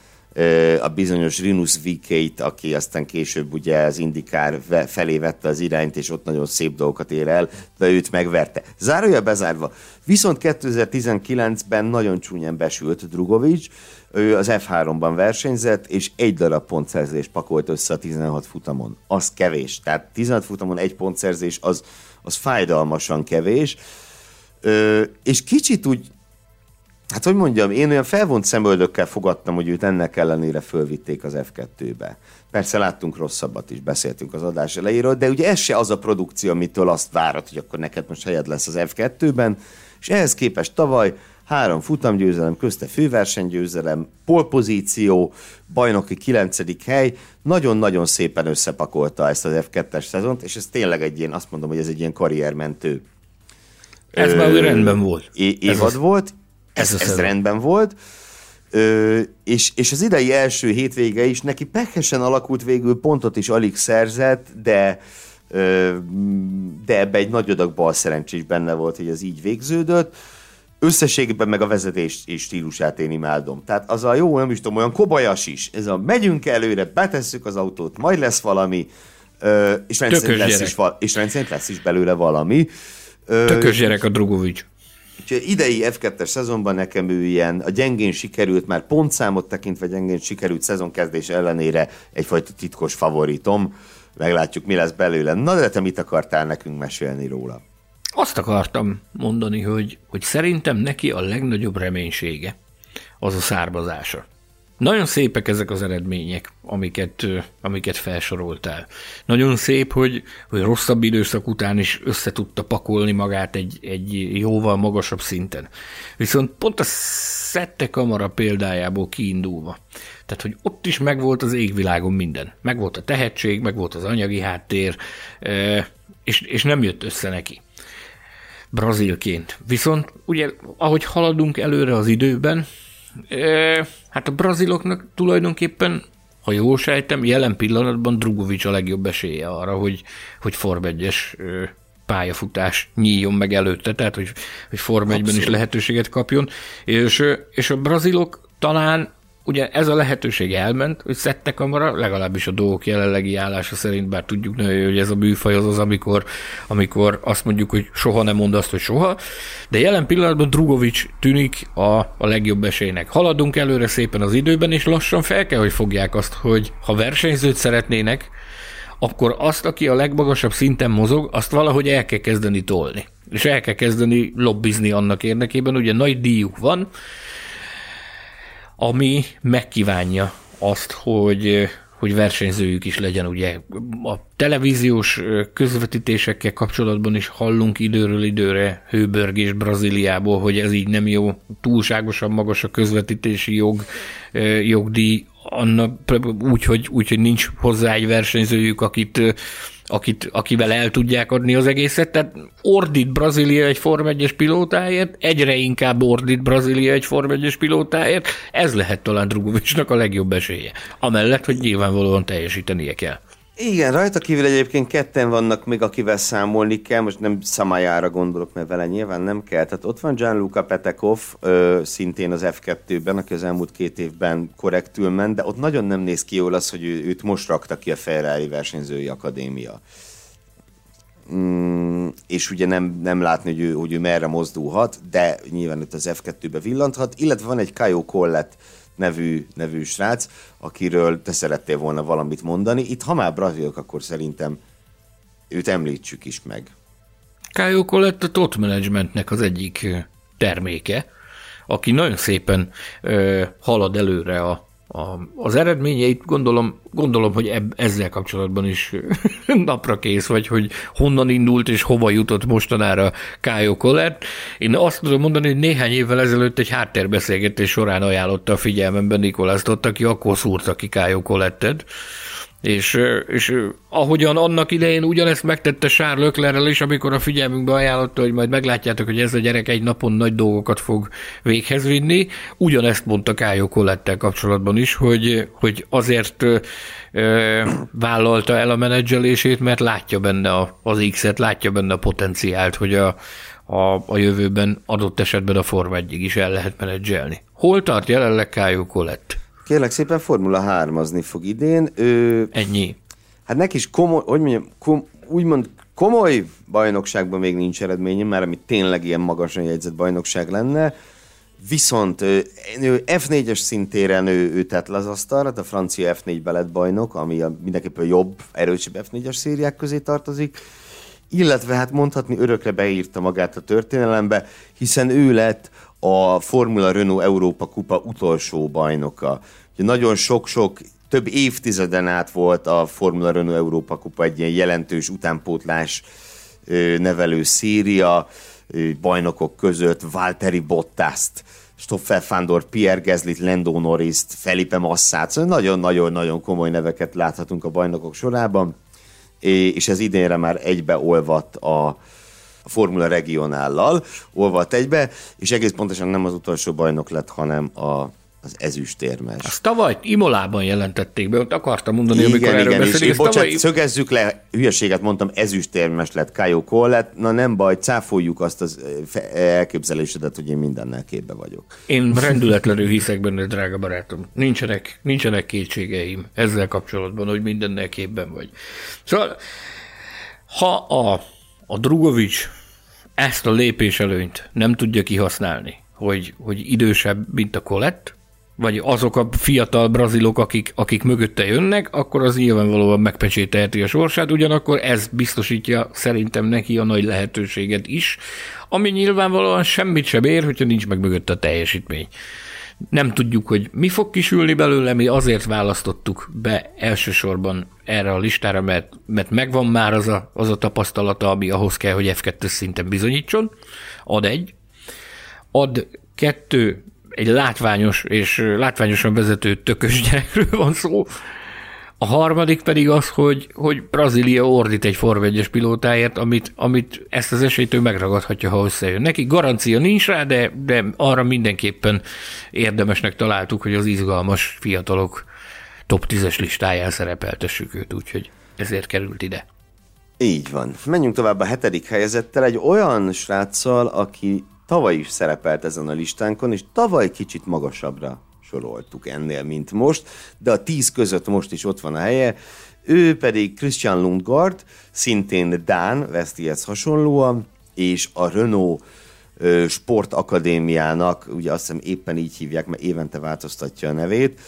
a bizonyos Rinus VK-t, aki aztán később ugye az Indikár felé vette az irányt, és ott nagyon szép dolgokat ér el, de őt megverte. Zárója bezárva. Viszont 2019-ben nagyon csúnyán besült Drugovic, ő az F3-ban versenyzett, és egy darab pontszerzés pakolt össze a 16 futamon. Az kevés. Tehát 16 futamon egy pontszerzés az, az fájdalmasan kevés. Ö, és kicsit úgy Hát, hogy mondjam, én olyan felvont szemöldökkel fogadtam, hogy őt ennek ellenére fölvitték az F2-be. Persze láttunk rosszabbat is, beszéltünk az adás elejéről, de ugye ez se az a produkció, amitől azt várod, hogy akkor neked most helyed lesz az F2-ben, és ehhez képest tavaly három futamgyőzelem, közte főversenygyőzelem, polpozíció, bajnoki kilencedik hely, nagyon-nagyon szépen összepakolta ezt az F2-es szezont, és ez tényleg egy ilyen, azt mondom, hogy ez egy ilyen karriermentő ez már rendben volt. évad ez volt, ez, ez, ez rendben volt. Ö, és, és az idei első hétvége is neki pekesen alakult végül, pontot is alig szerzett, de ö, de ebbe egy nagy adag bal szerencsés benne volt, hogy ez így végződött. Összességében meg a vezetés és stílusát én imádom. Tehát az a jó, nem is tudom, olyan kobajas is. Ez a megyünk előre, betesszük az autót, majd lesz valami, ö, és, rendszerint lesz is, és rendszerint lesz is belőle valami. Tökös gyerek a Drugovics. Úgyhogy idei F2-es szezonban nekem ő ilyen a gyengén sikerült, már pontszámot tekintve gyengén sikerült szezonkezdés ellenére egyfajta titkos favoritom. Meglátjuk, mi lesz belőle. Na de te mit akartál nekünk mesélni róla? Azt akartam mondani, hogy, hogy szerintem neki a legnagyobb reménysége az a származása. nagyon szépek ezek az eredmények, amiket, amiket felsoroltál. Nagyon szép, hogy, hogy rosszabb időszak után is össze tudta pakolni magát egy, egy jóval magasabb szinten. Viszont pont a Szette Kamara példájából kiindulva. Tehát, hogy ott is megvolt az égvilágon minden. Megvolt a tehetség, megvolt az anyagi háttér, és, és nem jött össze neki brazilként. Viszont ugye, ahogy haladunk előre az időben, hát a braziloknak tulajdonképpen, ha jól sejtem, jelen pillanatban Drugovic a legjobb esélye arra, hogy, hogy Form 1 pályafutás nyíljon meg előtte, tehát hogy, hogy Form 1 is lehetőséget kapjon, és, és a brazilok talán ugye ez a lehetőség elment, hogy szedtek kamara, legalábbis a dolgok jelenlegi állása szerint, bár tudjuk, hogy ez a műfaj az az, amikor, amikor azt mondjuk, hogy soha nem mond azt, hogy soha, de jelen pillanatban Drugovic tűnik a, a legjobb esélynek. Haladunk előre szépen az időben, és lassan fel kell, hogy fogják azt, hogy ha versenyzőt szeretnének, akkor azt, aki a legmagasabb szinten mozog, azt valahogy el kell kezdeni tolni. És el kell kezdeni lobbizni annak érdekében, ugye nagy díjuk van, ami megkívánja azt, hogy hogy versenyzőjük is legyen. Ugye a televíziós közvetítésekkel kapcsolatban is hallunk időről időre hőbörgés Brazíliából, hogy ez így nem jó, túlságosan magas a közvetítési jog, jogdíj, annak, úgy, hogy, úgy, hogy nincs hozzá egy versenyzőjük, akit akit, akivel el tudják adni az egészet. Tehát ordít Brazília egy Form 1-es pilótáért, egyre inkább ordít Brazília egy Form 1-es pilótáért, ez lehet talán Drugovicsnak a legjobb esélye. Amellett, hogy nyilvánvalóan teljesítenie kell. Igen, rajta kívül egyébként ketten vannak még, akivel számolni kell, most nem Samajára gondolok, mert vele nyilván nem kell. Tehát ott van Gianluca Petekov, ö, szintén az F2-ben, aki az elmúlt két évben korrektül ment, de ott nagyon nem néz ki jól az, hogy ő, őt most rakta ki a Ferrari versenyzői akadémia. Mm, és ugye nem, nem látni, hogy ő, hogy ő merre mozdulhat, de nyilván itt az F2-be villanthat, illetve van egy Kajo Collett, nevű, nevű srác, akiről te szerettél volna valamit mondani. Itt, ha már brazilok, akkor szerintem őt említsük is meg. Kájó lett a Tot Managementnek az egyik terméke, aki nagyon szépen ö, halad előre a, a, az eredményeit gondolom, gondolom hogy eb, ezzel kapcsolatban is napra kész vagy, hogy honnan indult és hova jutott mostanára Kájó Collett. Én azt tudom mondani, hogy néhány évvel ezelőtt egy háttérbeszélgetés során ajánlotta a figyelmemben Nikolászt, aki akkor szúrta ki Kájó Colettet, és, és ahogyan annak idején ugyanezt megtette Charles Leclerrel is, amikor a figyelmünkbe ajánlotta, hogy majd meglátjátok, hogy ez a gyerek egy napon nagy dolgokat fog véghez vinni, ugyanezt mondta Kájó Colettel kapcsolatban is, hogy, hogy azért ö, vállalta el a menedzselését, mert látja benne a, az X-et, látja benne a potenciált, hogy a, a, a jövőben adott esetben a Form 1 is el lehet menedzselni. Hol tart jelenleg Kájó Colett? Kérlek szépen Formula 3-azni fog idén. Ő, Ennyi. Hát neki is komoly, hogy mondjam, kom, úgymond komoly bajnokságban még nincs eredménye, már ami tényleg ilyen magasan jegyzett bajnokság lenne. Viszont ő F4-es szintéren ő, ő tett le az asztalra, a francia F4 lett bajnok, ami a mindenképpen jobb, erősebb F4-es szériák közé tartozik, illetve hát mondhatni örökre beírta magát a történelembe, hiszen ő lett a Formula Renault Európa Kupa utolsó bajnoka. Ugye nagyon sok-sok, több évtizeden át volt a Formula Renault Európa Kupa egy ilyen jelentős utánpótlás nevelő szíria bajnokok között, Valtteri Bottaszt, Stoffel Fandor, Pierre Gaslyt, Lando Norris-t, Felipe Massát, szóval nagyon-nagyon-nagyon komoly neveket láthatunk a bajnokok sorában, és ez idénre már egybeolvadt a Formula Regionállal olvadt egybe, és egész pontosan nem az utolsó bajnok lett, hanem a az ezüstérmes. Azt tavaly Imolában jelentették be, ott akartam mondani, igen, amikor erről igen, beszélünk. Bocsánat, tavaly... szögezzük le, hülyeséget mondtam, ezüstérmes lett Kajo Collett, na nem baj, cáfoljuk azt az elképzelésedet, hogy én mindennel képbe vagyok. Én rendületlenül hiszek benne, drága barátom. Nincsenek, nincsenek kétségeim ezzel kapcsolatban, hogy mindennel képben vagy. Szóval, ha a, a Drugovics ezt a lépéselőnyt nem tudja kihasználni, hogy, hogy idősebb, mint a Colette, vagy azok a fiatal brazilok, akik, akik mögötte jönnek, akkor az nyilvánvalóan megpecsételheti a sorsát, ugyanakkor ez biztosítja szerintem neki a nagy lehetőséget is, ami nyilvánvalóan semmit sem ér, hogyha nincs meg mögötte a teljesítmény. Nem tudjuk, hogy mi fog kisülni belőle, mi azért választottuk be elsősorban erre a listára, mert, mert megvan már az a, az a tapasztalata, ami ahhoz kell, hogy F2 szinten bizonyítson. Ad egy. Ad kettő, egy látványos és látványosan vezető tökös gyerekről van szó, a harmadik pedig az, hogy, hogy Brazília ordít egy Form 1 pilótáért, amit, amit ezt az esélyt ő megragadhatja, ha összejön. Neki garancia nincs rá, de, de arra mindenképpen érdemesnek találtuk, hogy az izgalmas fiatalok top 10-es listáján szerepeltessük őt, úgyhogy ezért került ide. Így van. Menjünk tovább a hetedik helyezettel, egy olyan sráccal, aki tavaly is szerepelt ezen a listánkon, és tavaly kicsit magasabbra soroltuk ennél, mint most, de a tíz között most is ott van a helye. Ő pedig Christian Lundgaard, szintén Dán, Vesztihez hasonlóan, és a Renault Sportakadémiának, ugye azt hiszem éppen így hívják, mert évente változtatja a nevét.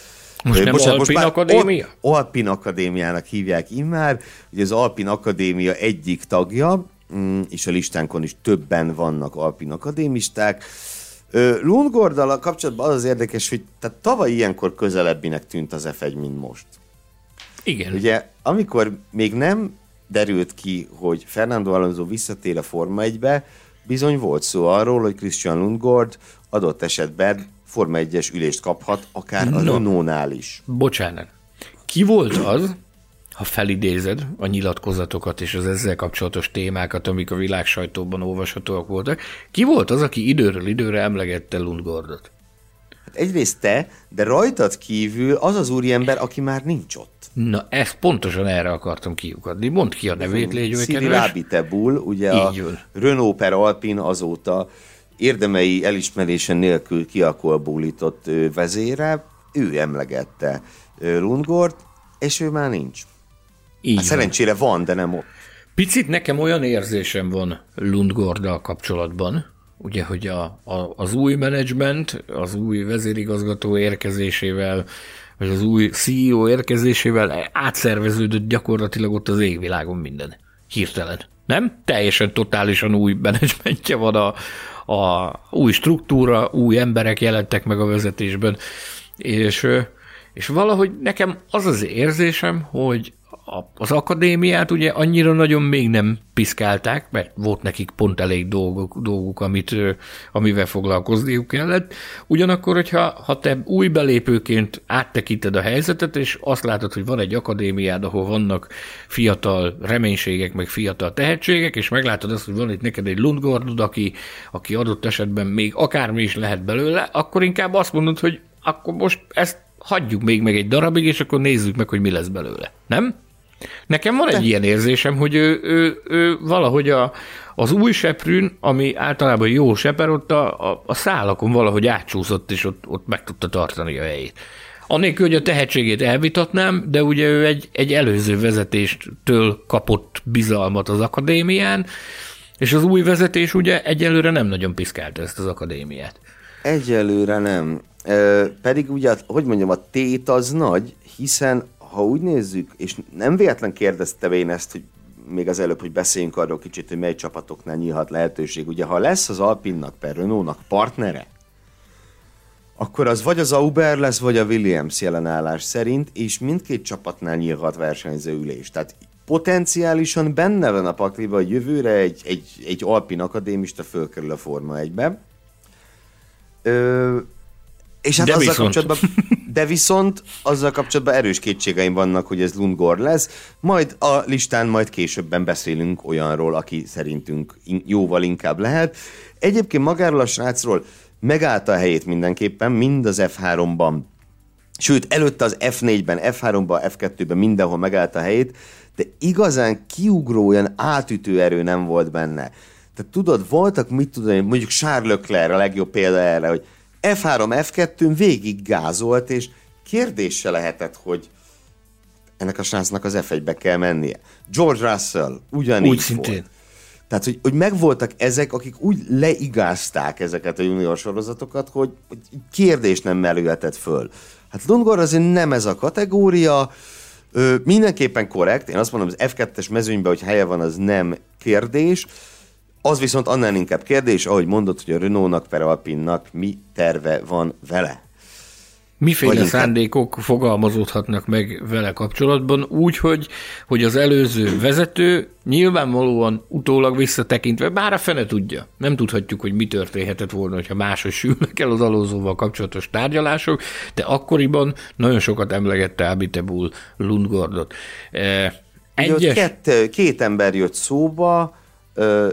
Most nem Bocsánat, Alpin most Akadémia? Alpin Akadémiának hívják immár, ugye az Alpin Akadémia egyik tagja, mm, és a listánkon is többen vannak Alpin akadémisták, Lundgorddal kapcsolatban az az érdekes, hogy tehát tavaly ilyenkor közelebbinek tűnt az F1, mint most. Igen. Ugye, amikor még nem derült ki, hogy Fernando Alonso visszatér a Forma 1-be, bizony volt szó arról, hogy Christian Lundgord adott esetben Forma 1-es ülést kaphat, akár a no. Renault-nál is. Bocsánat. Ki volt az, ha felidézed a nyilatkozatokat és az ezzel kapcsolatos témákat, amik a világ sajtóban olvashatóak voltak, ki volt az, aki időről időre emlegette Lundgordot? Hát egyrészt te, de rajtad kívül az az úriember, aki már nincs ott. Na, ezt pontosan erre akartam kiukadni. Mondd ki a nevét, légy vagy Cyril Abitebul, ugye Így a. Renault per Alpin azóta érdemei elismerése nélkül kiakolbólított vezére, ő emlegette Lundgord, és ő már nincs. Így hát szerencsére van, de nem ott. Picit nekem olyan érzésem van Lundgorddal kapcsolatban, ugye, hogy a, a, az új menedzsment, az új vezérigazgató érkezésével, vagy az új CEO érkezésével átszerveződött gyakorlatilag ott az égvilágon minden. Hirtelen. Nem? Teljesen totálisan új menedzsmentje van a, a új struktúra, új emberek jelentek meg a vezetésben, és, és valahogy nekem az az érzésem, hogy az akadémiát ugye annyira nagyon még nem piszkálták, mert volt nekik pont elég dolgok, dolguk amit, amivel foglalkozniuk kellett. Ugyanakkor, hogyha ha te új belépőként áttekinted a helyzetet, és azt látod, hogy van egy akadémiád, ahol vannak fiatal reménységek, meg fiatal tehetségek, és meglátod azt, hogy van itt neked egy Lundgordod, aki, aki adott esetben még akármi is lehet belőle, akkor inkább azt mondod, hogy akkor most ezt hagyjuk még meg egy darabig, és akkor nézzük meg, hogy mi lesz belőle. Nem? Nekem van egy De... ilyen érzésem, hogy ő, ő, ő valahogy a, az új seprűn, ami általában jó seper, ott a, a, a szálakon valahogy átcsúszott, és ott, ott meg tudta tartani a helyét. Annélkül, hogy a tehetségét elvitatnám, de ugye ő egy, egy előző vezetéstől kapott bizalmat az akadémián, és az új vezetés ugye egyelőre nem nagyon piszkálta ezt az akadémiát. Egyelőre nem. Pedig ugye, hogy mondjam, a tét az nagy, hiszen ha úgy nézzük, és nem véletlen kérdezte én ezt, hogy még az előbb, hogy beszéljünk arról kicsit, hogy mely csapatoknál nyílhat lehetőség. Ugye, ha lesz az Alpinnak, per Renault-nak partnere, akkor az vagy az Auber lesz, vagy a Williams jelenállás szerint, és mindkét csapatnál nyílhat versenyző ülés. Tehát potenciálisan benne van a pakliba, hogy jövőre egy, egy, egy Alpin akadémista fölkerül a Forma 1-be. Ö, és hát de azzal viszont. kapcsolatban, de viszont azzal kapcsolatban erős kétségeim vannak, hogy ez Lundgor lesz. Majd a listán majd későbben beszélünk olyanról, aki szerintünk jóval inkább lehet. Egyébként magáról a srácról megállta a helyét mindenképpen, mind az F3-ban, sőt, előtte az F4-ben, F3-ban, F2-ben mindenhol megállta a helyét, de igazán kiugró, olyan átütő erő nem volt benne. Tehát tudod, voltak, mit tudom, mondjuk Charles Leclerc a legjobb példa erre, hogy F3, F2-n végig gázolt, és kérdése lehetett, hogy ennek a srácnak az F1-be kell mennie. George Russell ugyanígy Úgy szintén. Volt. Tehát, hogy, hogy megvoltak ezek, akik úgy leigázták ezeket a junior sorozatokat, hogy, hogy kérdés nem merülhetett föl. Hát Lundgren azért nem ez a kategória, ö, mindenképpen korrekt, én azt mondom, az F2-es mezőnyben, hogy helye van, az nem kérdés, az viszont annál inkább kérdés, ahogy mondod, hogy a Renault-nak per Alpinnak mi terve van vele. Miféle Vagy szándékok fogalmazódhatnak meg vele kapcsolatban, úgy, hogy, hogy az előző vezető nyilvánvalóan utólag visszatekintve, bár a fene tudja, nem tudhatjuk, hogy mi történhetett volna, hogyha máshogy sülnek el az alózóval kapcsolatos tárgyalások, de akkoriban nagyon sokat emlegette Abitebul Lundgordot. Egyes... Két, két ember jött szóba,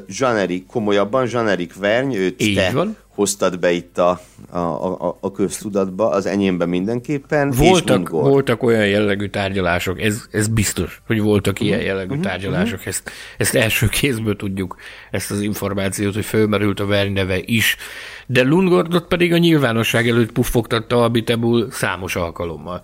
Zsanerik, komolyabban Zsanerik Verny, őt Így te van. hoztad be itt a, a, a, a köztudatba, az enyémben mindenképpen. Voltak, voltak olyan jellegű tárgyalások, ez, ez biztos, hogy voltak uh-huh. ilyen jellegű uh-huh. tárgyalások, ezt, ezt első kézből tudjuk, ezt az információt, hogy fölmerült a Verny neve is, de Lundgordot pedig a nyilvánosság előtt puffogtatta a Bitebul számos alkalommal.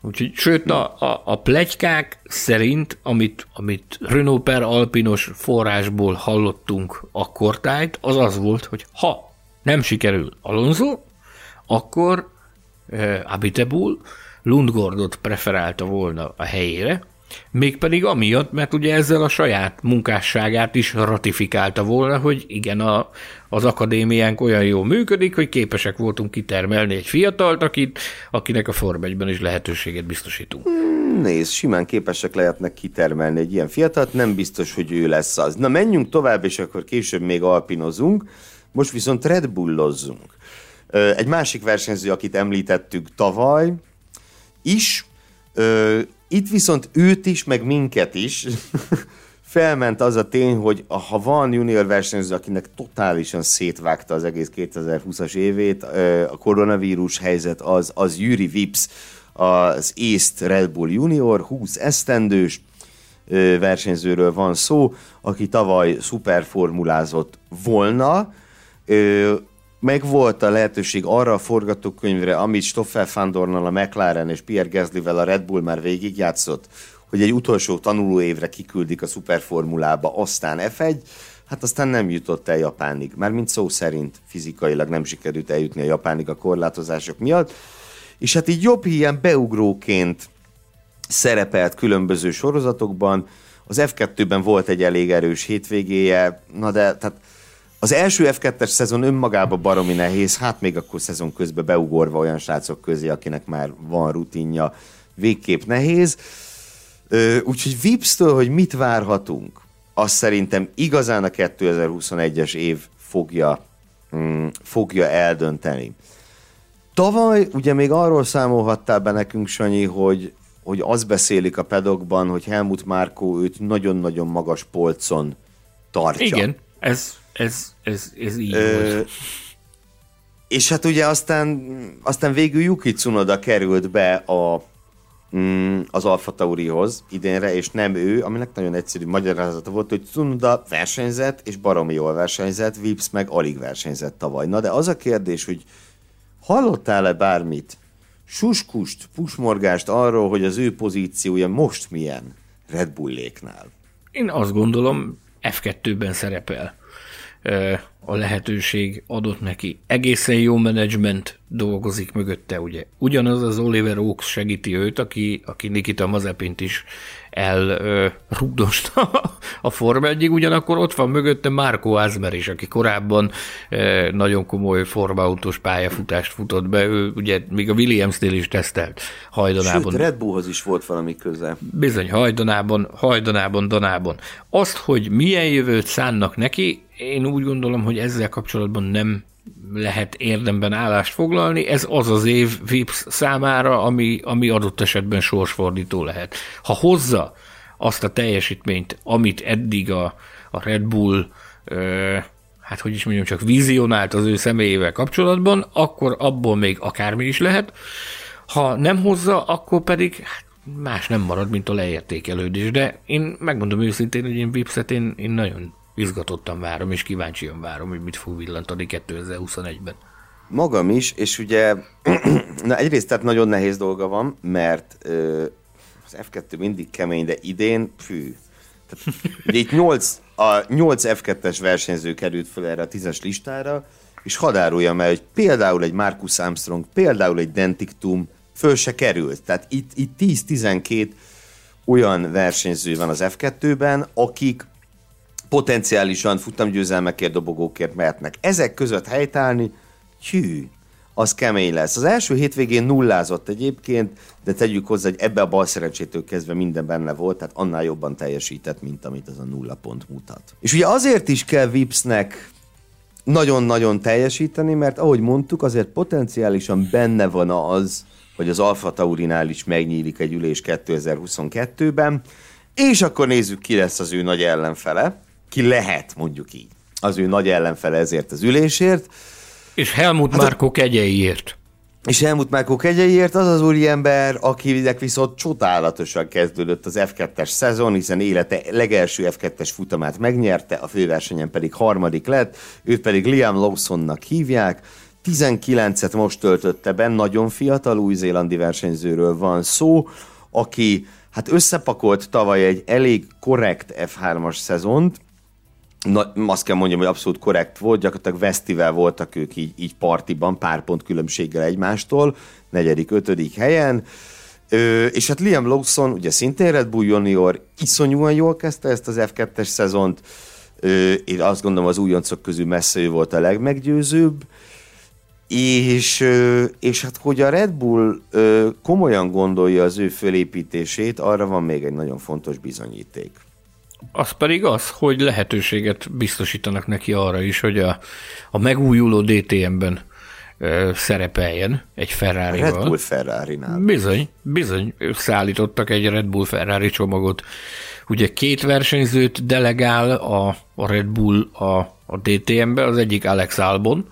Úgyhogy, sőt, a, a, a plegykák szerint, amit, amit Renault per Alpinos forrásból hallottunk a kortájt, az az volt, hogy ha nem sikerül Alonso, akkor eh, Abitebul Lundgordot preferálta volna a helyére, Mégpedig amiatt, mert ugye ezzel a saját munkásságát is ratifikálta volna, hogy igen, a, az akadémiánk olyan jól működik, hogy képesek voltunk kitermelni egy fiatalt, akit, akinek a Form is lehetőséget biztosítunk. Hmm, nézd, simán képesek lehetnek kitermelni egy ilyen fiatalt, nem biztos, hogy ő lesz az. Na menjünk tovább, és akkor később még alpinozunk, most viszont Red Bullozzunk. Egy másik versenyző, akit említettük tavaly, is itt viszont őt is, meg minket is felment az a tény, hogy ha van junior versenyző, akinek totálisan szétvágta az egész 2020-as évét, a koronavírus helyzet az, az Yuri Vips, az East Red Bull Junior, 20 esztendős versenyzőről van szó, aki tavaly szuperformulázott volna, meg volt a lehetőség arra a forgatókönyvre, amit Stoffel Fandornal, a McLaren és Pierre Gaslyvel a Red Bull már végigjátszott, hogy egy utolsó tanuló évre kiküldik a szuperformulába, aztán F1, hát aztán nem jutott el Japánig. Mármint szó szerint fizikailag nem sikerült eljutni a Japánig a korlátozások miatt. És hát így jobb ilyen beugróként szerepelt különböző sorozatokban, az F2-ben volt egy elég erős hétvégéje, na de tehát az első F2-es szezon önmagában baromi nehéz, hát még akkor szezon közben beugorva olyan srácok közé, akinek már van rutinja, végképp nehéz. Úgyhogy Vipstől, hogy mit várhatunk, azt szerintem igazán a 2021-es év fogja, mm, fogja eldönteni. Tavaly ugye még arról számolhattál be nekünk, Sanyi, hogy, hogy az beszélik a pedokban, hogy Helmut Márkó őt nagyon-nagyon magas polcon tartja. Igen, ez ez, ez, ez így Ö, volt. És hát ugye aztán, aztán végül Yuki Tsunoda került be a, mm, az Alfa Taurihoz idénre, és nem ő, aminek nagyon egyszerű magyarázata volt, hogy Tsunoda versenyzett, és baromi jól versenyzett, Vips meg alig versenyzett tavaly. Na de az a kérdés, hogy hallottál-e bármit, suskust, pusmorgást arról, hogy az ő pozíciója most milyen Red Bulléknál? Én azt gondolom, F2-ben szerepel a lehetőség adott neki. Egészen jó menedzsment dolgozik mögötte, ugye. Ugyanaz az Oliver Oaks segíti őt, aki, aki Nikita Mazepint is elrugdosta a Form 1 ugyanakkor ott van mögötte Marco Azmer is, aki korábban e, nagyon komoly formautós pályafutást futott be, ő ugye még a Williamsnél is tesztelt hajdanában. Sőt, Red Bullhoz is volt valami köze. Bizony, hajdanában, hajdanában, danában. Azt, hogy milyen jövőt szánnak neki, én úgy gondolom, hogy ezzel kapcsolatban nem lehet érdemben állást foglalni, ez az az év VIPS számára, ami, ami adott esetben sorsfordító lehet. Ha hozza azt a teljesítményt, amit eddig a, a Red Bull ö, hát hogy is mondjam, csak vizionált az ő személyével kapcsolatban, akkor abból még akármi is lehet. Ha nem hozza, akkor pedig hát más nem marad, mint a leértékelődés. De én megmondom őszintén, hogy én Vipset én, én nagyon izgatottan várom, és kíváncsian várom, hogy mit fog villantani 2021-ben. Magam is, és ugye na egyrészt tehát nagyon nehéz dolga van, mert ö, az F2 mindig kemény, de idén, fű. Tehát, ugye itt 8, a 8 F2-es versenyző került fel erre a 10-es listára, és hadároljam el, hogy például egy Marcus Armstrong, például egy Dentictum föl se került. Tehát itt, itt 10-12 olyan versenyző van az F2-ben, akik potenciálisan futamgyőzelmekért, dobogókért mehetnek. Ezek között helytállni, hű, az kemény lesz. Az első hétvégén nullázott egyébként, de tegyük hozzá, hogy ebbe a bal szerencsétől kezdve minden benne volt, tehát annál jobban teljesített, mint amit az a nulla pont mutat. És ugye azért is kell Vipsnek nagyon-nagyon teljesíteni, mert ahogy mondtuk, azért potenciálisan benne van az, hogy az Alfa Taurinál is megnyílik egy ülés 2022-ben, és akkor nézzük, ki lesz az ő nagy ellenfele, ki lehet, mondjuk így, az ő nagy ellenfele ezért az ülésért. És Helmut hát Márko kegyeiért. És Helmut Márko kegyeiért az az úriember, akinek viszont csodálatosan kezdődött az F2-es szezon, hiszen élete legelső F2-es futamát megnyerte, a főversenyen pedig harmadik lett, őt pedig Liam Lawsonnak hívják, 19-et most töltötte be, nagyon fiatal új-zélandi versenyzőről van szó, aki hát összepakolt tavaly egy elég korrekt F3-as szezont, Na, azt kell mondjam, hogy abszolút korrekt volt, gyakorlatilag Vesztivel voltak ők így, így partiban, pár pont különbséggel egymástól, negyedik, ötödik helyen, Ö, és hát Liam Lawson, ugye szintén Red Bull junior, iszonyúan jól kezdte ezt az F2-es szezont, Ö, én azt gondolom az újoncok közül messze ő volt a legmeggyőzőbb, és, és hát hogy a Red Bull komolyan gondolja az ő fölépítését, arra van még egy nagyon fontos bizonyíték. Az pedig az, hogy lehetőséget biztosítanak neki arra is, hogy a, a megújuló DTM-ben ö, szerepeljen egy ferrari Red Bull Ferrari-nál. Bizony, bizony, ők szállítottak egy Red Bull Ferrari csomagot. Ugye két versenyzőt delegál a, a Red Bull a, a DTM-be, az egyik Alex Albon,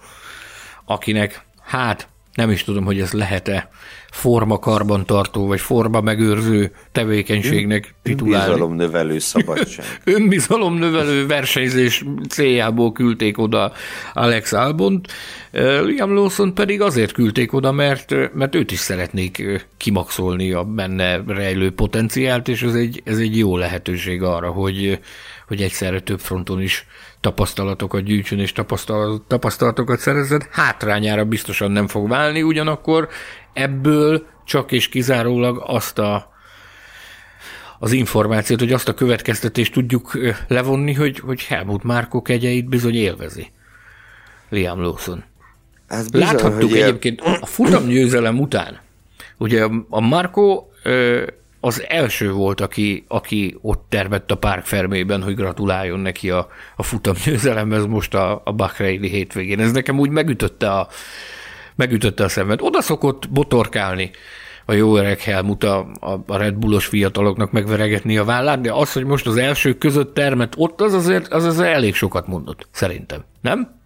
akinek hát nem is tudom, hogy ez lehet-e forma karbantartó, vagy forma megőrző tevékenységnek titulálni. Önbizalomnövelő szabadság. Önbizalomnövelő versenyzés céljából küldték oda Alex Albont. Liam Lawson pedig azért küldték oda, mert, mert őt is szeretnék kimaxolni a benne rejlő potenciált, és ez egy, ez egy jó lehetőség arra, hogy, hogy egyszerre több fronton is tapasztalatokat gyűjtsön és tapasztalatokat szerezzen, hátrányára biztosan nem fog válni, ugyanakkor ebből csak és kizárólag azt a az információt, hogy azt a következtetést tudjuk levonni, hogy, hogy Helmut Márko kegyeit bizony élvezi. Liam Lawson. Ez bizony, Láthattuk egyébként a futam győzelem után, ugye a Marco az első volt, aki, aki ott tervett a Park Fermében, hogy gratuláljon neki a, a futamgyőzelemhez most a, a Bahreini hétvégén. Ez nekem úgy megütötte a, megütötte a szemet. Oda szokott botorkálni a jó öreg Helmut a, a, Red Bullos fiataloknak megveregetni a vállát, de az, hogy most az elsők között termet ott, az azért, az azért elég sokat mondott, szerintem. Nem?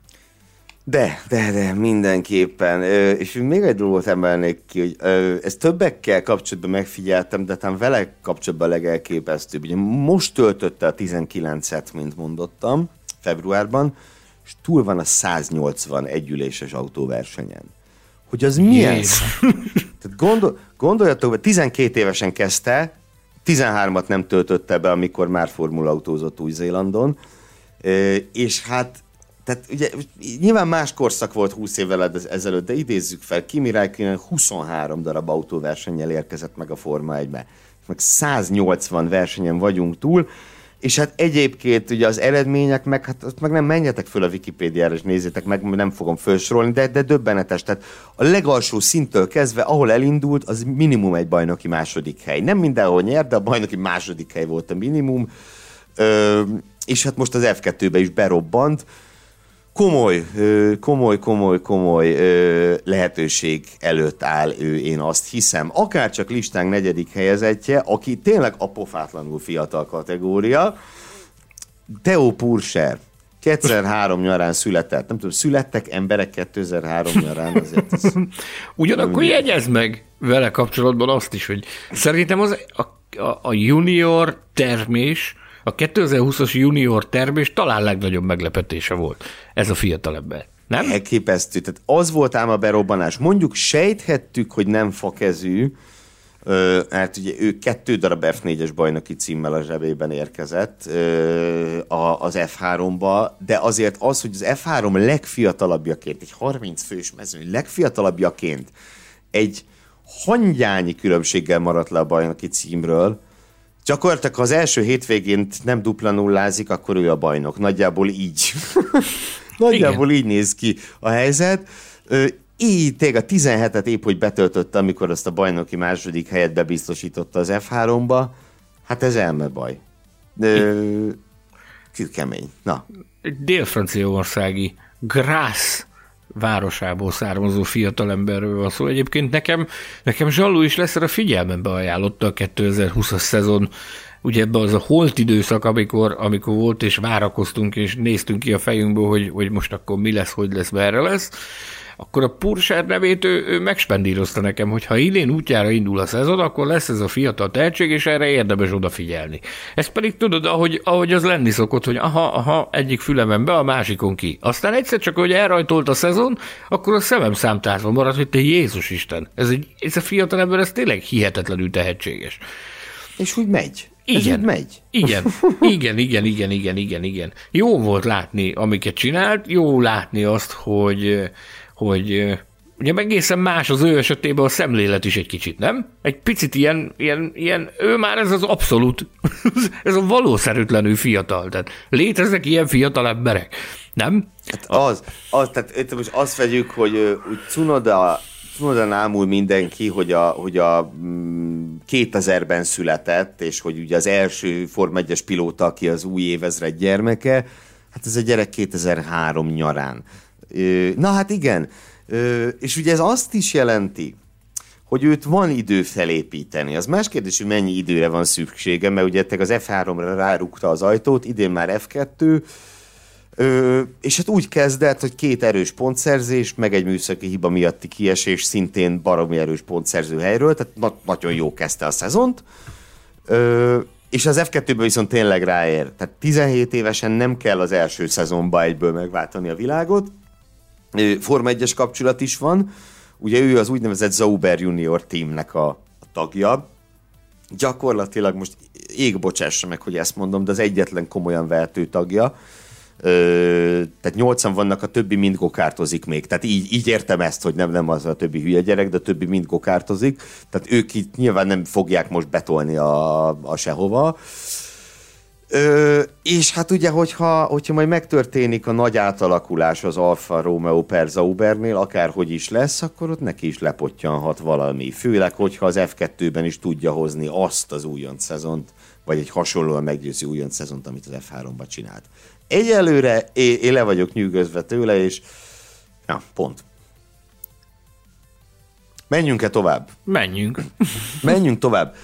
De, de, de, mindenképpen. És még egy dolgot emelnék ki, hogy ezt többekkel kapcsolatban megfigyeltem, de talán vele kapcsolatban legelképesztőbb. Ugye most töltötte a 19-et, mint mondottam, februárban, és túl van a 180 együléses autóversenyen. Hogy az milyen? Tehát gondol, gondoljatok, hogy 12 évesen kezdte, 13-at nem töltötte be, amikor már formula autózott Új-Zélandon, és hát tehát ugye nyilván más korszak volt 20 évvel ezelőtt, de idézzük fel, Kimi Räikkönen 23 darab autóversennyel érkezett meg a Forma 1-be. Meg 180 versenyen vagyunk túl, és hát egyébként ugye az eredmények, meg hát ott meg nem menjetek föl a Wikipédiára, és nézzétek meg, nem fogom felsorolni, de, de döbbenetes. Tehát a legalsó szinttől kezdve, ahol elindult, az minimum egy bajnoki második hely. Nem mindenhol nyert, de a bajnoki második hely volt a minimum. Ö, és hát most az F2-be is berobbant komoly, komoly, komoly, komoly lehetőség előtt áll ő, én azt hiszem. Akár csak listánk negyedik helyezettje, aki tényleg a pofátlanul fiatal kategória, Theo Purser. 2003 nyarán született. Nem tudom, születtek emberek 2003 nyarán azért. Ez Ugyanakkor jegyez meg vele kapcsolatban azt is, hogy szerintem az a, a, a junior termés a 2020-as junior termés talán legnagyobb meglepetése volt ez a fiatalember. Nem? Elképesztő. Tehát az volt ám a berobbanás. Mondjuk sejthettük, hogy nem fakezű, mert ugye ő kettő darab F4-es bajnoki címmel a zsebében érkezett az F3-ba, de azért az, hogy az F3 legfiatalabbjaként, egy 30 fős mezőny legfiatalabbjaként egy hangyányi különbséggel maradt le a bajnoki címről, Gyakorlatilag, ha az első hétvégén nem dupla nullázik, akkor ő a bajnok. Nagyjából így. Nagyjából Igen. így néz ki a helyzet. így tényleg a 17-et épp, hogy betöltötte, amikor azt a bajnoki második helyet bebiztosította az F3-ba, hát ez elme baj. De, kemény. Na. Dél-franciaországi Grász városából származó fiatalemberről van szó. Egyébként nekem, nekem Zsalló is lesz a figyelmembe ajánlotta a 2020-as szezon ugye ebbe az a holt időszak, amikor, amikor volt, és várakoztunk, és néztünk ki a fejünkből, hogy, hogy most akkor mi lesz, hogy lesz, merre lesz, akkor a Purser nevét ő, ő megspendírozta nekem, hogy ha idén útjára indul a szezon, akkor lesz ez a fiatal tehetség, és erre érdemes odafigyelni. Ez pedig tudod, ahogy, ahogy az lenni szokott, hogy aha, aha, egyik fülemen be, a másikon ki. Aztán egyszer csak, hogy elrajtolt a szezon, akkor a szemem számtárva maradt, hogy te Jézus Isten, ez, egy, ez a fiatal ember, ez tényleg hihetetlenül tehetséges. És úgy megy. Igen, Ez megy. Igen, igen, igen, igen, igen, igen, igen. Jó volt látni, amiket csinált, jó látni azt, hogy, hogy ugye egészen más az ő esetében a szemlélet is egy kicsit, nem? Egy picit ilyen, ilyen, ilyen ő már ez az abszolút, ez a valószerűtlenül fiatal, tehát léteznek ilyen fiatal emberek, nem? Hát az, az, tehát most azt vegyük, hogy, hogy Cunoda Tudod, ámul mindenki, hogy a, hogy a 2000-ben mm, született, és hogy ugye az első Form 1-es pilóta, aki az új évezred gyermeke, hát ez a gyerek 2003 nyarán. Na hát igen, és ugye ez azt is jelenti, hogy őt van idő felépíteni. Az más kérdés, hogy mennyi időre van szüksége, mert ugye az F3-ra rárukta az ajtót, idén már F2, Ö, és hát úgy kezdett, hogy két erős pontszerzés, meg egy műszaki hiba miatti kiesés szintén baromi erős pontszerző helyről, tehát na- nagyon jó kezdte a szezont. Ö, és az F2-ben viszont tényleg ráér. Tehát 17 évesen nem kell az első szezonba egyből megváltani a világot. Forma 1-es kapcsolat is van. Ugye ő az úgynevezett Zauber Junior teamnek a, a tagja. Gyakorlatilag most ég bocsássa meg, hogy ezt mondom, de az egyetlen komolyan vehető tagja Ö, tehát nyolcan vannak, a többi mind gokártozik még. Tehát így, így értem ezt, hogy nem, nem az a többi hülye gyerek, de a többi mind gokártozik. Tehát ők itt nyilván nem fogják most betolni a, a sehova. Ö, és hát ugye, hogyha, hogyha majd megtörténik a nagy átalakulás az Alfa Romeo per Zaubernél, akárhogy is lesz, akkor ott neki is lepottyanhat valami. Főleg, hogyha az F2-ben is tudja hozni azt az újonc szezont, vagy egy hasonlóan meggyőző újonc szezont, amit az F3-ban csinált. Egyelőre én, én le vagyok nyűgözve tőle, és ja, pont. Menjünk-e tovább? Menjünk. Menjünk tovább.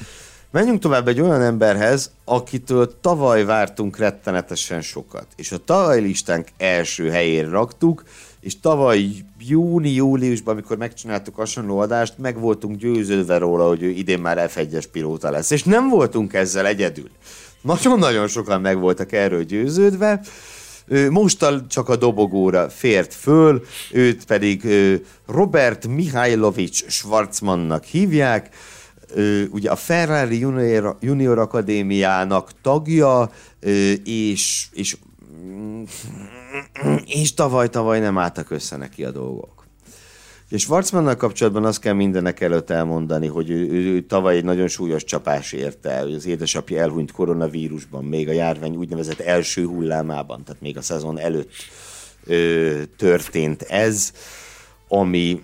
Menjünk tovább egy olyan emberhez, akitől tavaly vártunk rettenetesen sokat. És a tavaly listánk első helyére raktuk, és tavaly júni-júliusban, amikor megcsináltuk hasonló adást, meg voltunk győződve róla, hogy ő idén már F1-es pilóta lesz. És nem voltunk ezzel egyedül. Nagyon-nagyon sokan meg voltak erről győződve. Mostal csak a dobogóra fért föl, őt pedig Robert Mihailovics Schwarzmannak hívják, ugye a Ferrari Junior, Junior Akadémiának tagja, és, és, és tavaly-tavaly nem álltak össze neki a dolgok. És Schwarzmannal kapcsolatban azt kell mindenek előtt elmondani, hogy ő, ő, ő tavaly egy nagyon súlyos csapás érte el, az édesapja elhunyt koronavírusban, még a járvány úgynevezett első hullámában, tehát még a szezon előtt ö, történt ez, ami,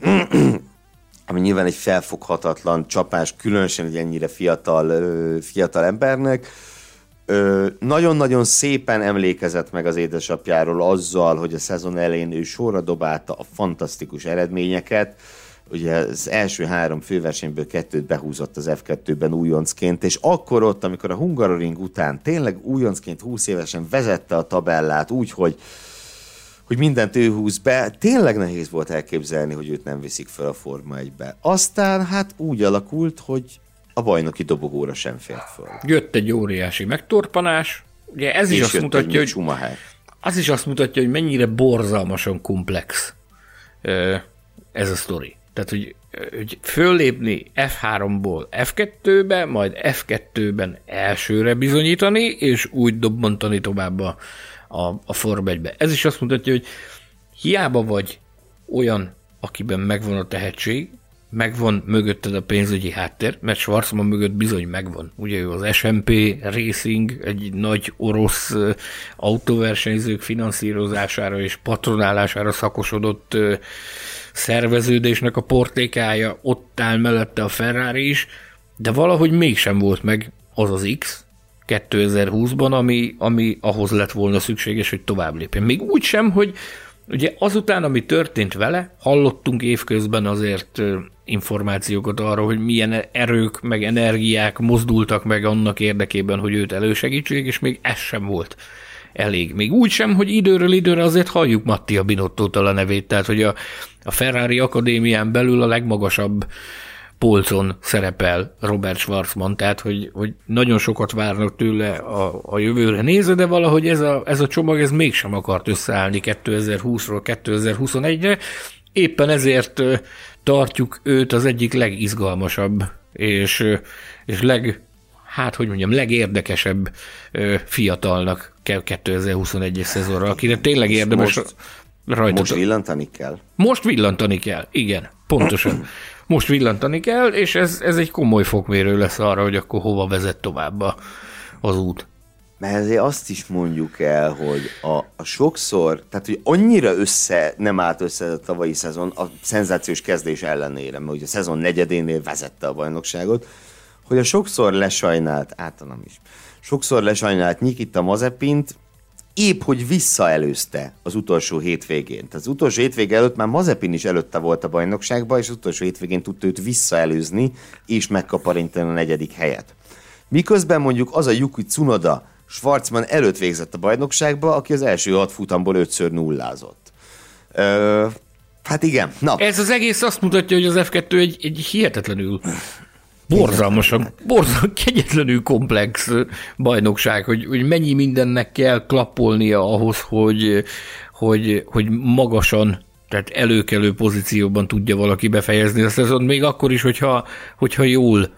ami nyilván egy felfoghatatlan csapás, különösen egy ennyire fiatal, fiatal embernek, nagyon-nagyon szépen emlékezett meg az édesapjáról azzal, hogy a szezon elején ő sorra dobálta a fantasztikus eredményeket, ugye az első három főversenyből kettőt behúzott az F2-ben újoncként, és akkor ott, amikor a Hungaroring után tényleg újoncként 20 évesen vezette a tabellát úgy, hogy hogy mindent ő húz be, tényleg nehéz volt elképzelni, hogy őt nem viszik fel a Forma 1-be. Aztán hát úgy alakult, hogy a bajnoki dobogóra sem fért föl. Jött egy óriási megtorpanás, ugye ez is azt mutatja, hogy Schumacher. az is azt mutatja, hogy mennyire borzalmasan komplex ez a sztori. Tehát, hogy, hogy föllépni F3-ból F2-be, majd F2-ben elsőre bizonyítani, és úgy dobbantani tovább a, a, a Form 1-be. Ez is azt mutatja, hogy hiába vagy olyan, akiben megvan a tehetség, megvan mögötted a pénzügyi háttér, mert Schwarzman mögött bizony megvan. Ugye ő az SMP Racing, egy nagy orosz autóversenyzők finanszírozására és patronálására szakosodott szerveződésnek a portékája, ott áll mellette a Ferrari is, de valahogy mégsem volt meg az az X 2020-ban, ami, ami ahhoz lett volna szükséges, hogy tovább lépjen. Még úgy sem, hogy ugye azután, ami történt vele, hallottunk évközben azért információkat arra, hogy milyen erők, meg energiák mozdultak meg annak érdekében, hogy őt elősegítsék, és még ez sem volt elég. Még úgy sem, hogy időről időre azért halljuk Mattia Binottótól a nevét, tehát hogy a, a Ferrari Akadémián belül a legmagasabb polcon szerepel Robert Schwarzman, tehát hogy, hogy nagyon sokat várnak tőle a, a jövőre nézve, de valahogy ez a, ez a csomag ez mégsem akart összeállni 2020-ról 2021-re, éppen ezért tartjuk őt az egyik legizgalmasabb és, és leg, hát hogy mondjam, legérdekesebb fiatalnak 2021-es szezonra, akire tényleg érdemes most, rajta. Most villantani kell? Most villantani kell, igen, pontosan. Most villantani kell, és ez, ez egy komoly fokmérő lesz arra, hogy akkor hova vezet tovább a, az út. Mert ezért azt is mondjuk el, hogy a, a sokszor, tehát hogy annyira össze, nem állt össze a tavalyi szezon a szenzációs kezdés ellenére, mert ugye a szezon negyedénél vezette a bajnokságot, hogy a sokszor lesajnált, általam is, sokszor lesajnált Nikita Mazepint, épp hogy visszaelőzte az utolsó hétvégén. Tehát az utolsó hétvégén előtt már Mazepin is előtte volt a bajnokságban, és az utolsó hétvégén tudta őt visszaelőzni, és megkaparintani a negyedik helyet. Miközben mondjuk az a Yuki Tsunoda, Schwarzman előtt végzett a bajnokságba, aki az első hat futamból ötször nullázott. Ö, hát igen. Na. Ez az egész azt mutatja, hogy az F2 egy, egy hihetetlenül borzalmasan, borzalmasan, kegyetlenül komplex bajnokság, hogy, hogy mennyi mindennek kell klappolnia ahhoz, hogy, hogy, hogy magasan tehát előkelő pozícióban tudja valaki befejezni a szezon, még akkor is, hogyha, hogyha jól,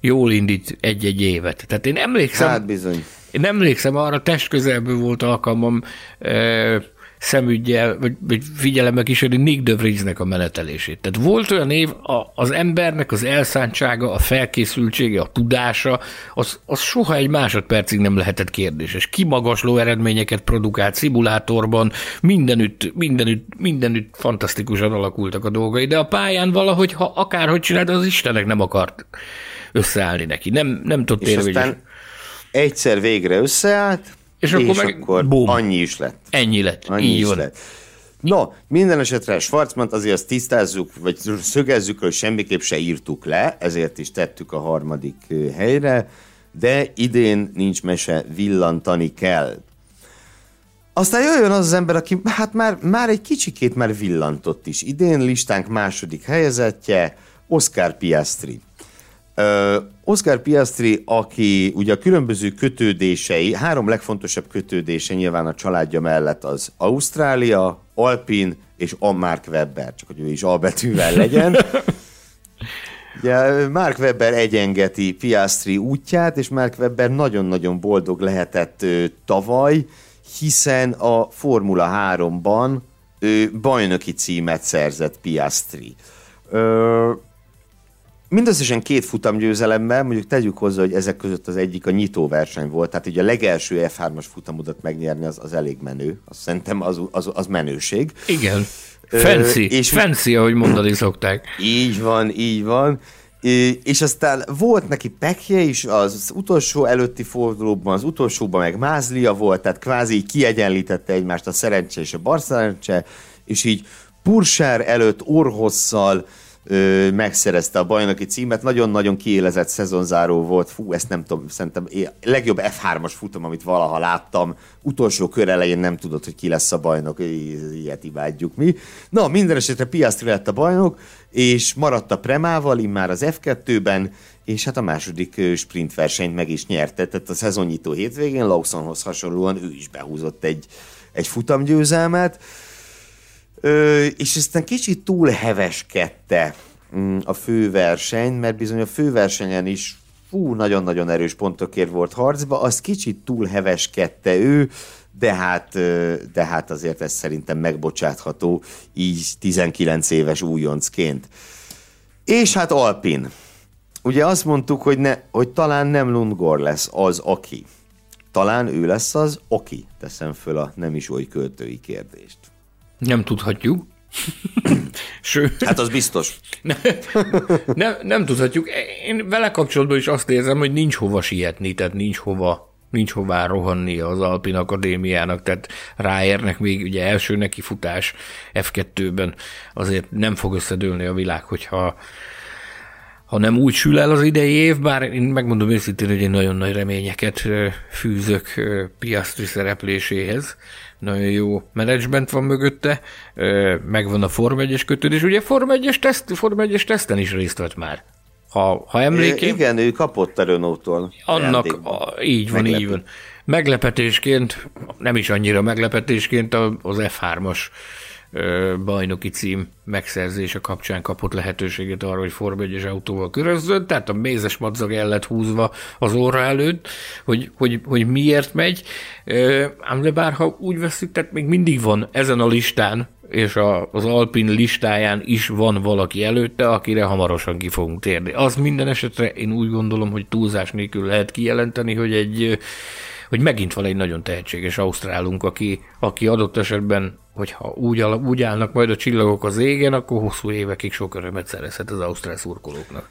jól indít egy-egy évet. Tehát én emlékszem, hát bizony. Én emlékszem, arra test közelből volt alkalmam e, szemügyel, vagy, vagy figyelemmel kísérni Nick de Vriesnek a menetelését. Tehát volt olyan év, a, az embernek az elszántsága, a felkészültsége, a tudása, az, az soha egy másodpercig nem lehetett kérdéses. Kimagasló eredményeket produkált szimulátorban, mindenütt, mindenütt, mindenütt fantasztikusan alakultak a dolgai, de a pályán valahogy, ha akárhogy csinált, az Istenek nem akart összeállni neki. Nem, nem tudott érvényes egyszer végre összeállt, és, és akkor, meg akkor boom. annyi is lett. Ennyi lett, annyi így is van. lett. No, minden esetre Schwarzman azért azt tisztázzuk, vagy szögezzük, hogy semmiképp se írtuk le, ezért is tettük a harmadik helyre, de idén nincs mese, villantani kell. Aztán jöjjön az az ember, aki hát már, már egy kicsikét már villantott is. Idén listánk második helyezettje, Oscar Piastri. Oscar Piastri, aki ugye a különböző kötődései, három legfontosabb kötődése nyilván a családja mellett az Ausztrália, Alpin és a Mark Webber, csak hogy ő is A betűvel legyen. Ugye Mark Webber egyengeti Piastri útját, és Mark Webber nagyon-nagyon boldog lehetett ö, tavaly, hiszen a Formula 3-ban ő bajnoki címet szerzett Piastri. Ö, Mindösszesen két futamgyőzelemmel, mondjuk tegyük hozzá, hogy ezek között az egyik a nyitó verseny volt, tehát ugye a legelső F3-as futamodat megnyerni az, az elég menő, azt szerintem az, az, az menőség. Igen. Fancy, Ö, és fancy, ahogy mondani szokták. Így van, így van. És aztán volt neki pekje is az utolsó előtti fordulóban, az utolsóban meg mázlia volt, tehát kvázi kiegyenlítette egymást a szerencse és a barszerencse, és így Pursár előtt orhosszal, megszerezte a bajnoki címet. Nagyon-nagyon kiélezett szezonzáró volt. Fú, ezt nem tudom, szerintem legjobb F3-as futam, amit valaha láttam. Utolsó kör elején nem tudod, hogy ki lesz a bajnok. Ilyet imádjuk mi. Na, minden esetre Piastri lett a bajnok, és maradt a Premával, immár az F2-ben, és hát a második sprint versenyt meg is nyerte. Tehát a szezonnyitó hétvégén Lawsonhoz hasonlóan ő is behúzott egy, egy futamgyőzelmet. Ö, és aztán kicsit túl heveskedte mm, a főverseny, mert bizony a főversenyen is fú, nagyon-nagyon erős pontokért volt harcba, az kicsit túl heveskedte ő, de hát, de hát azért ez szerintem megbocsátható, így 19 éves újoncként. És hát Alpin. Ugye azt mondtuk, hogy, ne, hogy talán nem Lundgor lesz az, aki. Talán ő lesz az, aki. Teszem föl a nem is oly költői kérdést. Nem tudhatjuk. Sőt, Hát az biztos. ne, nem, nem tudhatjuk. Én vele kapcsolatban is azt érzem, hogy nincs hova sietni, tehát nincs hova nincs hová rohanni az Alpin Akadémiának, tehát ráérnek még ugye első neki futás F2-ben, azért nem fog összedőlni a világ, hogyha ha nem úgy sül el az idei év, bár én megmondom őszintén, hogy én nagyon nagy reményeket fűzök Piastri szerepléséhez. Nagyon jó menedzsment van mögötte, megvan a Form 1-es kötődés. Ugye Form 1-es, teszt, Form 1-es teszten is részt vett már. Ha, ha emlékeim... Igen, ő kapott a Renault-tól. Annak, a, így van, Meglepő. így van. Meglepetésként, nem is annyira meglepetésként az F3-as bajnoki cím megszerzése kapcsán kapott lehetőséget arra, hogy Form 1 autóval körözzön, tehát a mézes madzag el lett húzva az óra előtt, hogy, hogy, hogy miért megy. Ám de bár úgy veszük, tehát még mindig van ezen a listán, és a, az Alpin listáján is van valaki előtte, akire hamarosan ki fogunk térni. Az minden esetre én úgy gondolom, hogy túlzás nélkül lehet kijelenteni, hogy egy hogy megint van egy nagyon tehetséges ausztrálunk, aki, aki adott esetben, hogyha úgy, úgy állnak majd a csillagok az égen, akkor hosszú évekig sok örömet szerezhet az ausztrál szurkolóknak.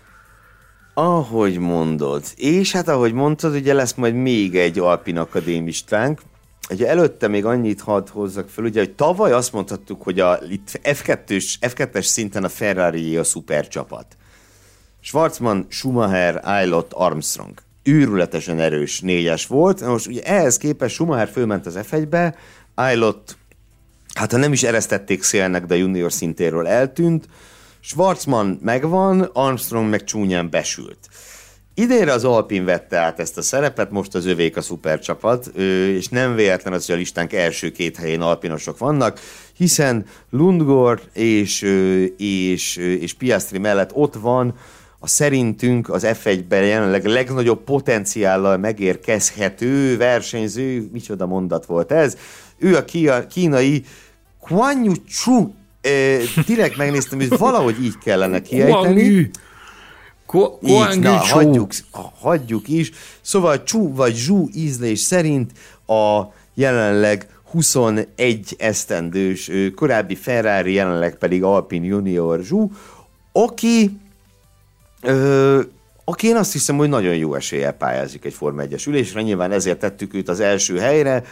Ahogy mondod. És hát ahogy mondtad, ugye lesz majd még egy Alpin akadémistánk, Ugye előtte még annyit hadd hozzak fel, ugye, hogy tavaly azt mondhattuk, hogy a, itt F2-es, F2-es szinten a Ferrari a szuper csapat. Schwarzman, Schumacher, Eilott, Armstrong őrületesen erős négyes volt. Most ugye ehhez képest Schumacher fölment az F1-be, Eilott, hát ha nem is eresztették szélnek, de junior szintéről eltűnt, Schwarzman megvan, Armstrong meg csúnyán besült. Idénre az Alpin vette át ezt a szerepet, most az övék a szupercsapat, és nem véletlen az, hogy a listánk első két helyén alpinosok vannak, hiszen Lundgor és, és, és Piastri mellett ott van a szerintünk az F1-ben jelenleg legnagyobb potenciállal megérkezhető versenyző, micsoda mondat volt ez, ő a kínai Kuan Yu Chu, e, direkt megnéztem, hogy valahogy így kellene kiejteni. Így, na, hagyjuk, hagyjuk is. Szóval Chu vagy Zhu ízlés szerint a jelenleg 21 esztendős korábbi Ferrari, jelenleg pedig Alpine Junior Zhu, aki Ö, aki én azt hiszem, hogy nagyon jó eséllyel pályázik egy Forma 1-es ülésre, nyilván ezért tettük őt az első helyre.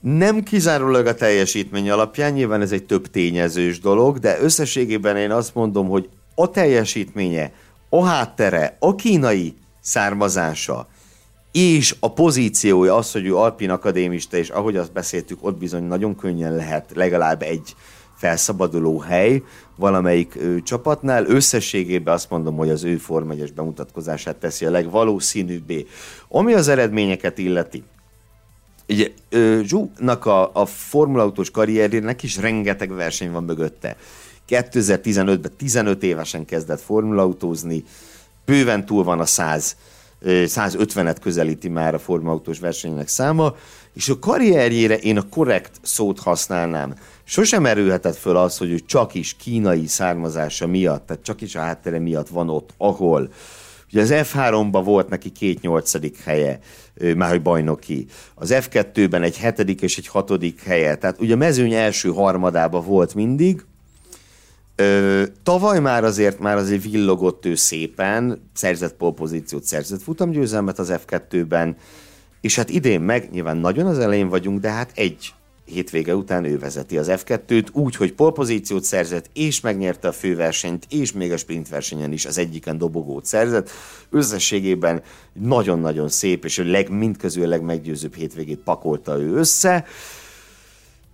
Nem kizárólag a teljesítmény alapján, nyilván ez egy több tényezős dolog, de összességében én azt mondom, hogy a teljesítménye, a háttere, a kínai származása, és a pozíciója az, hogy ő alpin akadémista, és ahogy azt beszéltük, ott bizony nagyon könnyen lehet legalább egy felszabaduló hely valamelyik ő, csapatnál. Összességében azt mondom, hogy az ő Form 1 bemutatkozását teszi a legvalószínűbbé. Ami az eredményeket illeti, Ugye, Zsúnak a, a formulautós karrierjének is rengeteg verseny van mögötte. 2015-ben 15 évesen kezdett formulautózni, bőven túl van a 100 150-et közelíti már a formautós versenynek száma, és a karrierjére én a korrekt szót használnám. Sosem erőhetett föl az, hogy ő csak is kínai származása miatt, tehát csak is a háttere miatt van ott, ahol Ugye az F3-ban volt neki két nyolcadik helye, már hogy bajnoki. Az F2-ben egy hetedik és egy hatodik helye. Tehát ugye a mezőny első harmadában volt mindig, Ö, tavaly már azért már azért villogott ő szépen, szerzett polpozíciót, szerzett futamgyőzelmet az F2-ben, és hát idén meg, nyilván nagyon az elején vagyunk, de hát egy hétvége után ő vezeti az F2-t úgy, hogy polpozíciót szerzett, és megnyerte a főversenyt, és még a sprint versenyen is az egyiken dobogót szerzett. Összességében nagyon-nagyon szép, és a leg, mindközül a legmeggyőzőbb hétvégét pakolta ő össze.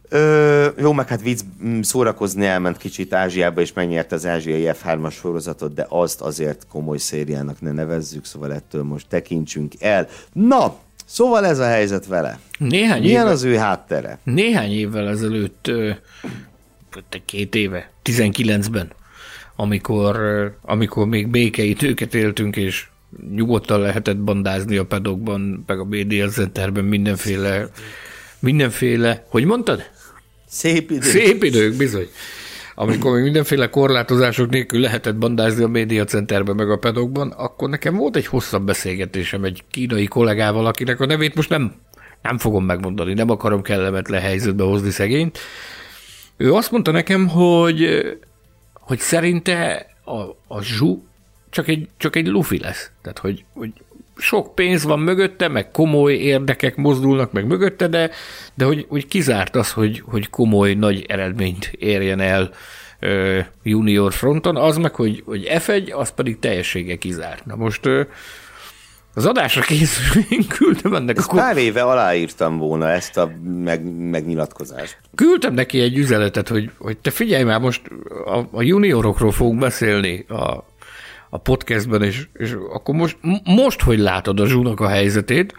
Ö, jó, meg hát vicc szórakozni elment kicsit Ázsiába, és megnyerte az ázsiai F3-as sorozatot, de azt azért komoly szériának ne nevezzük, szóval ettől most tekintsünk el. Na, szóval ez a helyzet vele. Néhány Milyen évvel, az ő háttere? Néhány évvel ezelőtt, két éve, 19-ben, amikor, amikor még békeidőket éltünk, és nyugodtan lehetett bandázni a pedokban, meg a BDL Centerben mindenféle, mindenféle, hogy mondtad? Szép idők. Szép idők, bizony. Amikor még mindenféle korlátozások nélkül lehetett bandázni a média centerben meg a pedokban, akkor nekem volt egy hosszabb beszélgetésem egy kínai kollégával, akinek a nevét most nem, nem fogom megmondani, nem akarom kellemetlen helyzetbe hozni szegényt, Ő azt mondta nekem, hogy, hogy szerinte a, a zsú csak egy, csak egy lufi lesz. Tehát, hogy, hogy sok pénz van mögötte, meg komoly érdekek mozdulnak meg mögötte, de, de hogy, hogy kizárt az, hogy, hogy komoly, nagy eredményt érjen el ö, junior fronton, az meg, hogy, hogy F1, az pedig teljessége kizárt. Na most ö, az adásra készül, én küldtem ennek ezt a... Pár éve aláírtam volna ezt a meg, megnyilatkozást. Küldtem neki egy üzenetet, hogy, hogy te figyelj már, most a, a juniorokról fogunk beszélni a, a podcastben, és, és akkor most, most, hogy látod a zsúnak a helyzetét,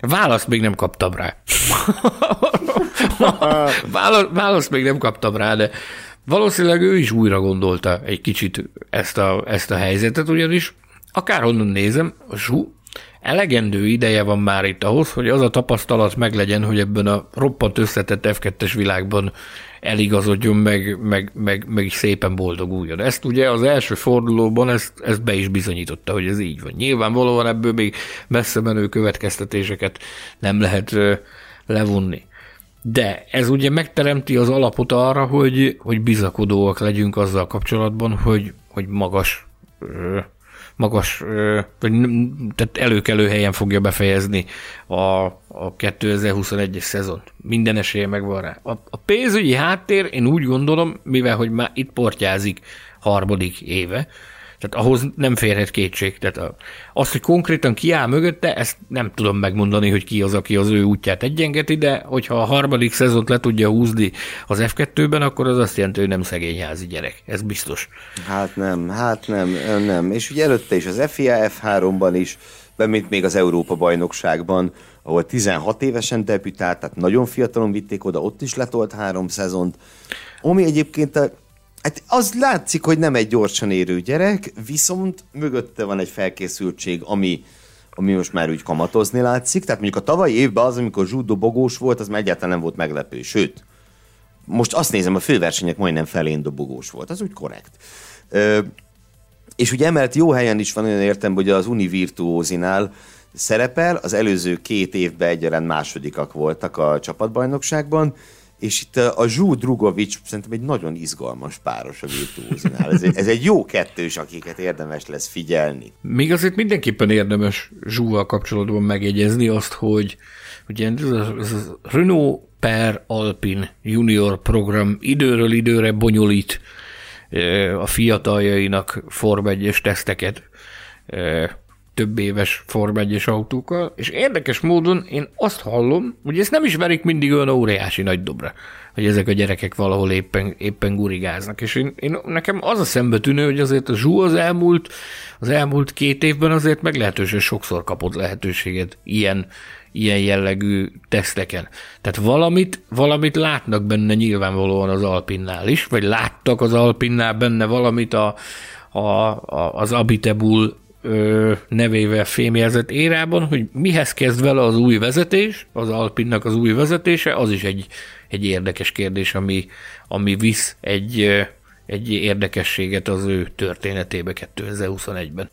választ még nem kaptam rá. választ, választ még nem kaptam rá, de valószínűleg ő is újra gondolta egy kicsit ezt a, ezt a helyzetet, ugyanis akárhonnan nézem, a zsú elegendő ideje van már itt ahhoz, hogy az a tapasztalat meglegyen, hogy ebben a roppant összetett F2-es világban eligazodjon, meg, meg, meg, meg is szépen boldoguljon. Ezt ugye az első fordulóban ezt, ezt be is bizonyította, hogy ez így van. Nyilvánvalóan ebből még messze menő következtetéseket nem lehet levonni. De ez ugye megteremti az alapot arra, hogy, hogy bizakodóak legyünk azzal kapcsolatban, hogy, hogy magas magas, vagy tehát előkelő helyen fogja befejezni a, a 2021-es szezont. Minden esélye megvan rá. A, a pénzügyi háttér, én úgy gondolom, mivel hogy már itt portyázik harmadik éve, tehát ahhoz nem férhet kétség. Tehát az, hogy konkrétan ki áll mögötte, ezt nem tudom megmondani, hogy ki az, aki az ő útját egyengeti, de hogyha a harmadik szezont le tudja húzni az F2-ben, akkor az azt jelenti, hogy nem szegényházi gyerek. Ez biztos. Hát nem, hát nem, nem. És ugye előtte is az FIA F3-ban is, mint még az Európa bajnokságban, ahol 16 évesen debütált, tehát nagyon fiatalon vitték oda, ott is letolt három szezont. Ami egyébként a Hát az látszik, hogy nem egy gyorsan érő gyerek, viszont mögötte van egy felkészültség, ami, ami most már úgy kamatozni látszik. Tehát mondjuk a tavalyi évben az, amikor Zsú dobogós volt, az már egyáltalán nem volt meglepő. Sőt, most azt nézem, a főversenyek majdnem felén dobogós volt. Az úgy korrekt. Ö, és ugye emelt jó helyen is van olyan értem, hogy az Univirtuózinál szerepel, az előző két évben egyaránt másodikak voltak a csapatbajnokságban, és itt a Zsú Drugovics szerintem egy nagyon izgalmas páros a virtuózinál. Ez, ez egy jó kettős, akiket érdemes lesz figyelni. Még azért mindenképpen érdemes Zsúval kapcsolatban megjegyezni azt, hogy ugye ez a, ez a Renault per Alpin junior program időről időre bonyolít a fiataljainak Form 1 teszteket több éves Form 1 autókkal, és érdekes módon én azt hallom, hogy ezt nem is verik mindig olyan óriási nagy dobra, hogy ezek a gyerekek valahol éppen, éppen gurigáznak. És én, én, nekem az a szembe tűnő, hogy azért a Zsú az elmúlt, az elmúlt két évben azért meglehetősen sokszor kapott lehetőséget ilyen, ilyen jellegű teszteken. Tehát valamit, valamit látnak benne nyilvánvalóan az Alpinnál is, vagy láttak az Alpinnál benne valamit a, a, a, az Abitebul nevével fémjelzett érában, hogy mihez kezd vele az új vezetés, az Alpinnak az új vezetése, az is egy, egy érdekes kérdés, ami, ami visz egy, egy érdekességet az ő történetébe 2021-ben.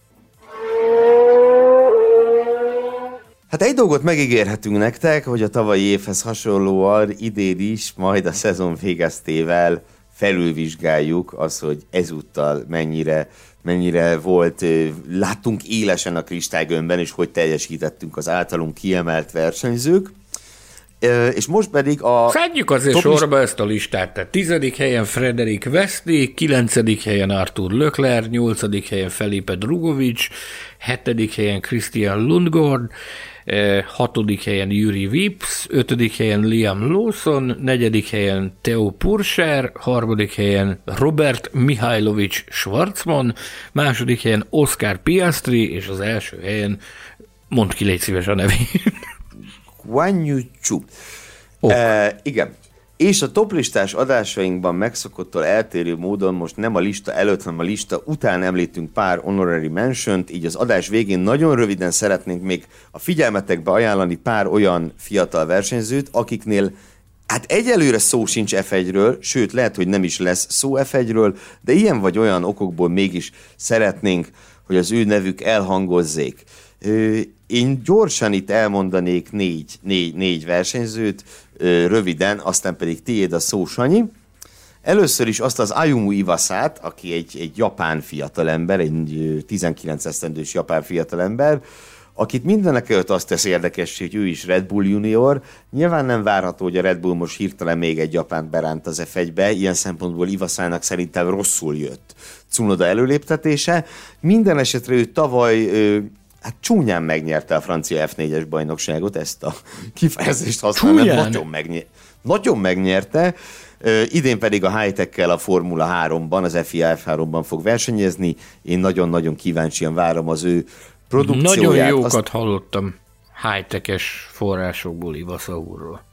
Hát egy dolgot megígérhetünk nektek, hogy a tavalyi évhez hasonlóan idén is, majd a szezon végeztével felülvizsgáljuk az, hogy ezúttal mennyire mennyire volt, láttunk élesen a kristálygömbben, és hogy teljesítettünk az általunk kiemelt versenyzők. És most pedig a... Szedjük azért top sorba ezt a listát. Tehát tizedik helyen Frederik Veszti, kilencedik helyen Artur Lökler, nyolcadik helyen Felipe Drugovic, hetedik helyen Christian Lundgord, hatodik helyen Yuri Vips, ötödik helyen Liam Lawson, negyedik helyen Theo Purser, harmadik helyen Robert Mihailovic Schwarzman, második helyen Oscar Piastri, és az első helyen, mondd ki légy szíves a nevét. Guan Yu Chu. Oh. E, igen, és a toplistás adásainkban megszokottól eltérő módon most nem a lista előtt, hanem a lista után említünk pár honorary mention így az adás végén nagyon röviden szeretnénk még a figyelmetekbe ajánlani pár olyan fiatal versenyzőt, akiknél Hát egyelőre szó sincs F1-ről, sőt lehet, hogy nem is lesz szó F1-ről, de ilyen vagy olyan okokból mégis szeretnénk, hogy az ő nevük elhangozzék. Én gyorsan itt elmondanék négy, négy, négy versenyzőt, röviden, aztán pedig tiéd a szó, Sanyi. Először is azt az Ayumu Iwasát, aki egy, egy japán fiatalember, egy 19 esztendős japán fiatalember, akit mindenek előtt azt tesz érdekes, hogy ő is Red Bull junior. Nyilván nem várható, hogy a Red Bull most hirtelen még egy japán beránt az F1-be, ilyen szempontból Ivasának szerintem rosszul jött Cunoda előléptetése. Minden esetre ő tavaly hát csúnyán megnyerte a francia F4-es bajnokságot, ezt a kifejezést használom, nagyon, megnyerte, nagyon megnyerte, idén pedig a high a Formula 3-ban, az FIA F3-ban fog versenyezni. Én nagyon-nagyon kíváncsian várom az ő produkcióját. Nagyon jókat azt... hallottam high-tech-es forrásokból Ivasa úrról.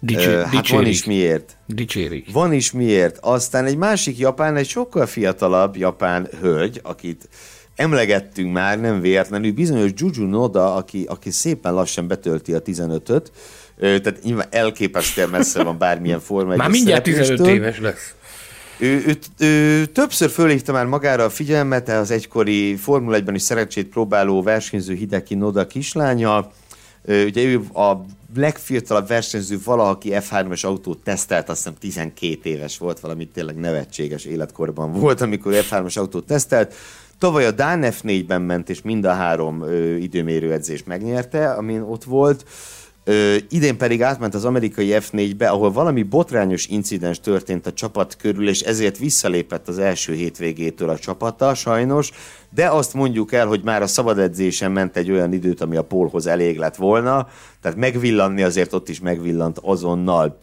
Dicsé, uh, hát van is miért. Dicsérik. Van is miért. Aztán egy másik japán, egy sokkal fiatalabb japán hölgy, akit emlegettünk már, nem véletlenül, bizonyos Juju Noda, aki, aki szépen lassan betölti a 15-öt, tehát nyilván elképesztően messze van bármilyen forma. Már mindjárt 15 éves lesz. Ő, ő, ő többször fölhívta már magára a figyelmet, az egykori Formula 1-ben is szerencsét próbáló versenyző Hideki Noda kislánya. Ugye ő a legfiatalabb versenyző valaha, aki F3-as autót tesztelt, azt hiszem 12 éves volt, valami tényleg nevetséges életkorban volt, amikor F3-as autót tesztelt. Tavaly a Dán F4-ben ment, és mind a három ö, időmérő edzést megnyerte, amin ott volt. Ö, idén pedig átment az amerikai F4-be, ahol valami botrányos incidens történt a csapat körül, és ezért visszalépett az első hétvégétől a csapata, sajnos, de azt mondjuk el, hogy már a szabad edzésen ment egy olyan időt, ami a pólhoz elég lett volna, tehát megvillanni azért ott is megvillant azonnal.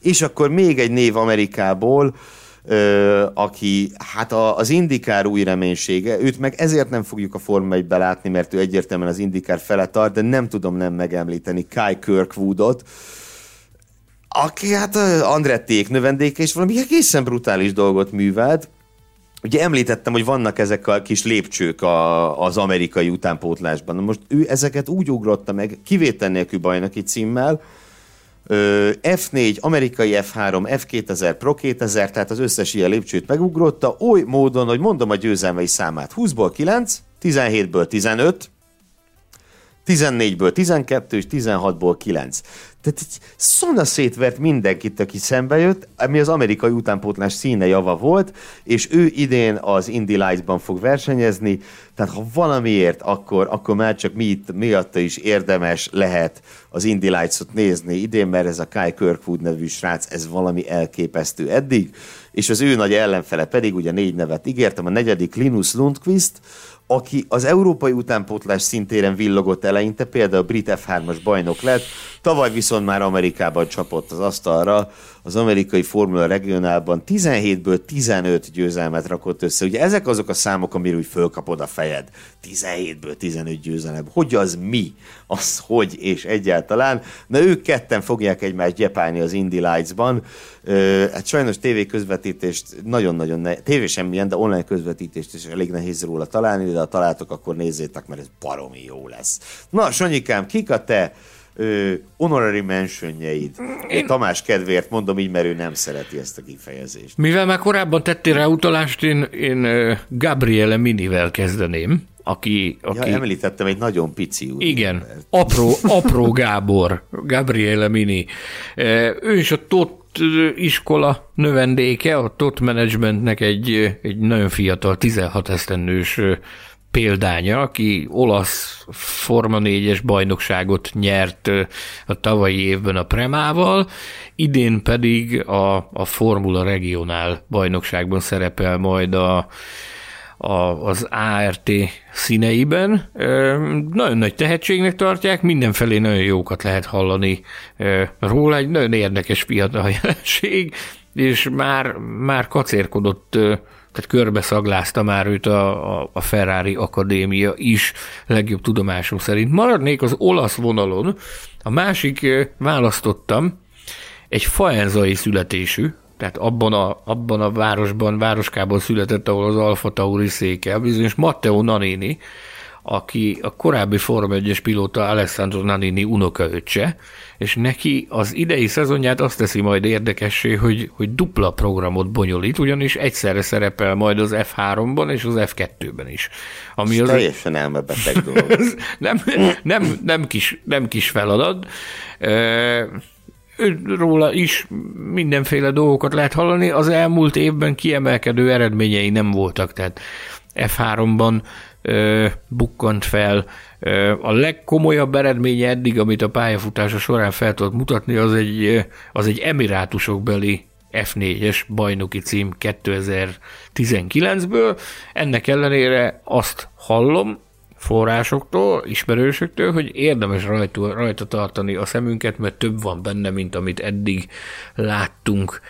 És akkor még egy név Amerikából, ö, aki hát a, az Indikár új reménysége, őt meg ezért nem fogjuk a Forma 1 látni, mert ő egyértelműen az Indikár fele tart, de nem tudom nem megemlíteni Kai Kirkwoodot, aki hát Andrettiék növendéke, és valami egészen brutális dolgot művelt. Ugye említettem, hogy vannak ezek a kis lépcsők a, az amerikai utánpótlásban. Na most ő ezeket úgy ugrotta meg, kivétel nélkül bajnoki címmel, F4, amerikai F3, F2000, Pro 2000, tehát az összes ilyen lépcsőt megugrotta, oly módon, hogy mondom a győzelmei számát. 20-ból 9, 17-ből 15, 14-ből 12 és 16-ból 9. Tehát egy szona szétvert mindenkit, aki szembe jött, ami az amerikai utánpótlás színe java volt, és ő idén az Indy Lights-ban fog versenyezni, tehát ha valamiért, akkor, akkor már csak mi, miatta is érdemes lehet az Indy Lights-ot nézni idén, mert ez a Kai Kirkwood nevű srác, ez valami elképesztő eddig, és az ő nagy ellenfele pedig, ugye négy nevet ígértem, a negyedik Linus Lundqvist, aki az európai utánpótlás szintéren villogott eleinte, például a brit F3-as bajnok lett, tavaly viszont már Amerikában csapott az asztalra, az amerikai Formula regionálban 17-ből 15 győzelmet rakott össze. Ugye ezek azok a számok, amiről úgy fölkapod a fejed. 17-ből 15 győzelem. Hogy az mi? Az hogy és egyáltalán. Na ők ketten fogják egymást gyepálni az Indy Lights-ban. hát sajnos tévé közvetítést nagyon-nagyon ne, tévé semmilyen, de online közvetítést is elég nehéz róla találni, de ha találtok, akkor nézzétek, mert ez baromi jó lesz. Na, Sanyikám, kik a te ö, honorary mentionjeid. Én Tamás kedvéért mondom így, mert ő nem szereti ezt a kifejezést. Mivel már korábban tettél rá utalást, én, én Gabriele Minivel kezdeném, aki... aki... Ja, említettem egy nagyon pici úr. Igen, apró, apró Gábor, Gabriele Mini. Ő is a TOT iskola növendéke, a TOT Managementnek egy, egy nagyon fiatal, 16 esztendős példánya, aki olasz Forma 4-es bajnokságot nyert a tavalyi évben a Premával, idén pedig a, a Formula Regionál bajnokságban szerepel majd a, a, az ART színeiben. Nagyon nagy tehetségnek tartják, mindenfelé nagyon jókat lehet hallani róla, egy nagyon érdekes fiatal jelenség, és már, már kacérkodott tehát körbeszaglázta már őt a, a, a Ferrari Akadémia is, legjobb tudomásom szerint. Maradnék az olasz vonalon, a másik választottam egy faenzai születésű, tehát abban a, abban a városban, városkában született, ahol az Alfa Tauri széke, bizonyos Matteo Nanini, aki a korábbi Forma 1-es pilóta Alessandro Nanini unokaöccse, és neki az idei szezonját azt teszi majd érdekessé, hogy, hogy dupla programot bonyolít, ugyanis egyszerre szerepel majd az F3-ban és az F2-ben is. Ami az teljesen elmebeteg dolog. nem, nem, nem, kis, nem kis feladat. róla is mindenféle dolgokat lehet hallani. Az elmúlt évben kiemelkedő eredményei nem voltak, tehát F3-ban ö, bukkant fel. A legkomolyabb eredménye eddig, amit a pályafutása során fel tudott mutatni, az egy, az egy emirátusokbeli F4-es bajnoki cím 2019-ből. Ennek ellenére azt hallom, forrásoktól, ismerősöktől, hogy érdemes rajta, rajta tartani a szemünket, mert több van benne, mint amit eddig láttunk.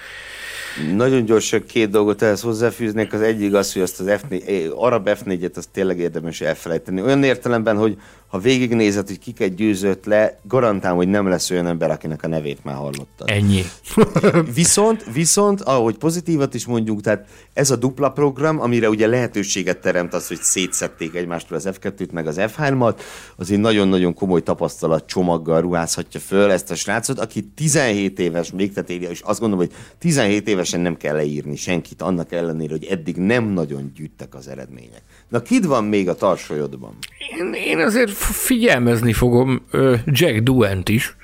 Nagyon gyorsan két dolgot ehhez hozzáfűznék. Az egyik az, hogy azt az F4, eh, arab F4-et azt tényleg érdemes elfelejteni. Olyan értelemben, hogy ha végignézed, hogy kiket győzött le, garantálom, hogy nem lesz olyan ember, akinek a nevét már hallottad. Ennyi. viszont, viszont, ahogy pozitívat is mondjuk, tehát ez a dupla program, amire ugye lehetőséget teremt az, hogy szétszették egymástól az F2-t meg az F3-at, az egy nagyon-nagyon komoly tapasztalat csomaggal ruházhatja föl ezt a srácot, aki 17 éves még, tehát én és azt gondolom, hogy 17 évesen nem kell leírni senkit, annak ellenére, hogy eddig nem nagyon gyűjtek az eredmények. Na, kid van még a tarsolyodban? Én, én azért figyelmezni fogom Jack Duent is,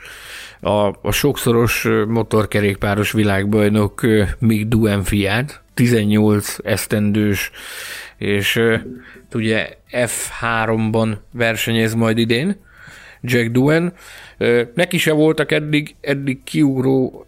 a, a sokszoros motorkerékpáros világbajnok Mick Duen fiát, 18 esztendős, és ugye F3-ban versenyez majd idén, Jack Duen. Neki se voltak eddig, eddig kiugró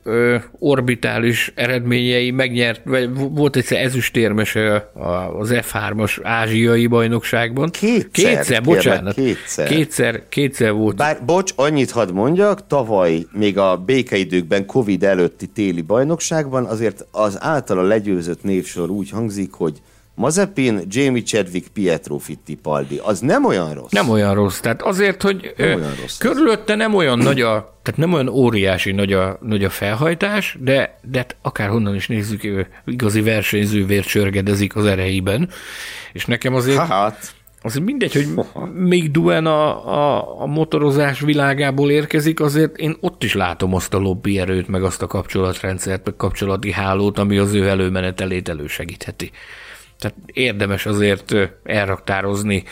orbitális eredményei, megnyert, vagy volt egyszer ezüstérmese az F3-as ázsiai bajnokságban. Kétszer, kétszer bocsánat. Kétszer. kétszer. Kétszer volt. Bár, bocs, annyit hadd mondjak, tavaly, még a békeidőkben, Covid előtti téli bajnokságban, azért az általa legyőzött névsor úgy hangzik, hogy Mazepin, Jamie Chadwick, Pietro Fittipaldi. Az nem olyan rossz. Nem olyan rossz. Tehát azért, hogy nem ö, olyan rossz körülötte nem olyan nagy a, tehát nem olyan óriási nagy a, nagy a felhajtás, de, de akárhonnan is nézzük, ő igazi versenyzővér csörgedezik az erejében. És nekem azért... Hát. Azért mindegy, hogy még Duen a, a, a motorozás világából érkezik, azért én ott is látom azt a lobby erőt, meg azt a kapcsolatrendszert, meg kapcsolati hálót, ami az ő előmenetelét elősegítheti. Tehát érdemes azért elraktározni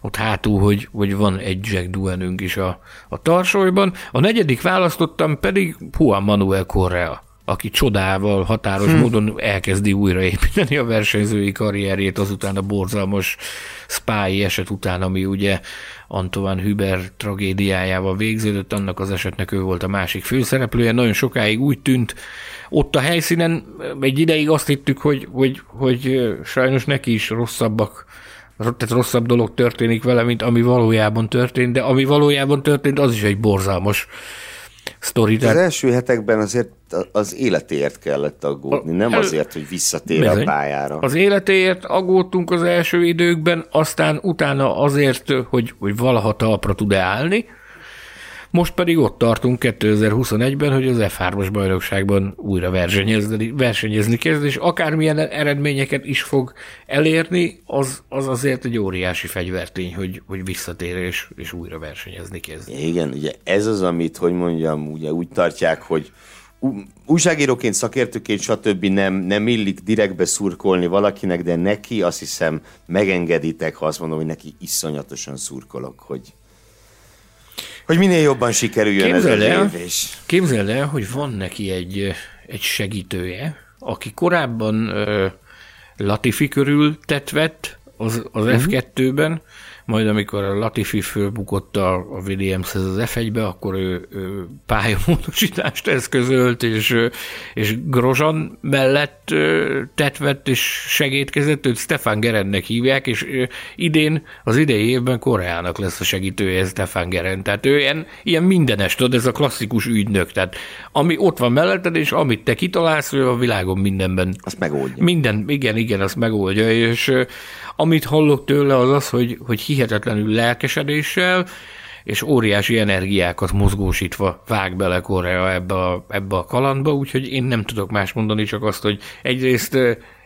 ott hátul, hogy, hogy van egy Jack Duenünk is a, a tarsolyban. A negyedik választottam pedig Juan Manuel Correa aki csodával, határos hm. módon elkezdi újraépíteni a versenyzői karrierjét azután a borzalmas spy eset után, ami ugye Antoine Hüber tragédiájával végződött, annak az esetnek ő volt a másik főszereplője. Nagyon sokáig úgy tűnt, ott a helyszínen egy ideig azt hittük, hogy, hogy, hogy sajnos neki is rosszabbak tehát rosszabb dolog történik vele, mint ami valójában történt, de ami valójában történt, az is egy borzalmas sztori. Az első hetekben azért az életéért kellett aggódni, nem azért, hogy visszatér Bizony. a pályára. Az életéért aggódtunk az első időkben, aztán utána azért, hogy, hogy valaha talpra tud-e állni, most pedig ott tartunk 2021-ben, hogy az F3-as bajnokságban újra versenyezni, versenyezni kezd, és akármilyen eredményeket is fog elérni, az, az azért egy óriási fegyvertény, hogy, hogy visszatér és, és újra versenyezni kezd. Igen, ugye ez az, amit, hogy mondjam, ugye úgy tartják, hogy újságíróként, szakértőként, stb. nem, nem illik direktbe szurkolni valakinek, de neki azt hiszem megengeditek, ha azt mondom, hogy neki iszonyatosan szurkolok, hogy hogy minél jobban sikerüljön képzeld ez az év. És... Képzeld el, hogy van neki egy, egy segítője, aki korábban uh, Latifi körül tetvett az, az uh-huh. F2-ben, majd amikor a Latifi fölbukott a, a Williamshez az F1-be, akkor ő, ő pályamódosítást eszközölt, és, és Grozan mellett tetvett és segítkezett, őt Stefan Gerennek hívják, és idén, az idei évben Koreának lesz a segítője Stefan Geren. Tehát ő ilyen, ilyen mindenes, tudod, ez a klasszikus ügynök. Tehát ami ott van melletted, és amit te kitalálsz, ő a világon mindenben. Azt megoldja. Minden, igen, igen, azt megoldja, és amit hallok tőle az az, hogy, hogy hihetetlenül lelkesedéssel, és óriási energiákat mozgósítva vág bele Korea ebbe a, ebbe a kalandba, úgyhogy én nem tudok más mondani, csak azt, hogy egyrészt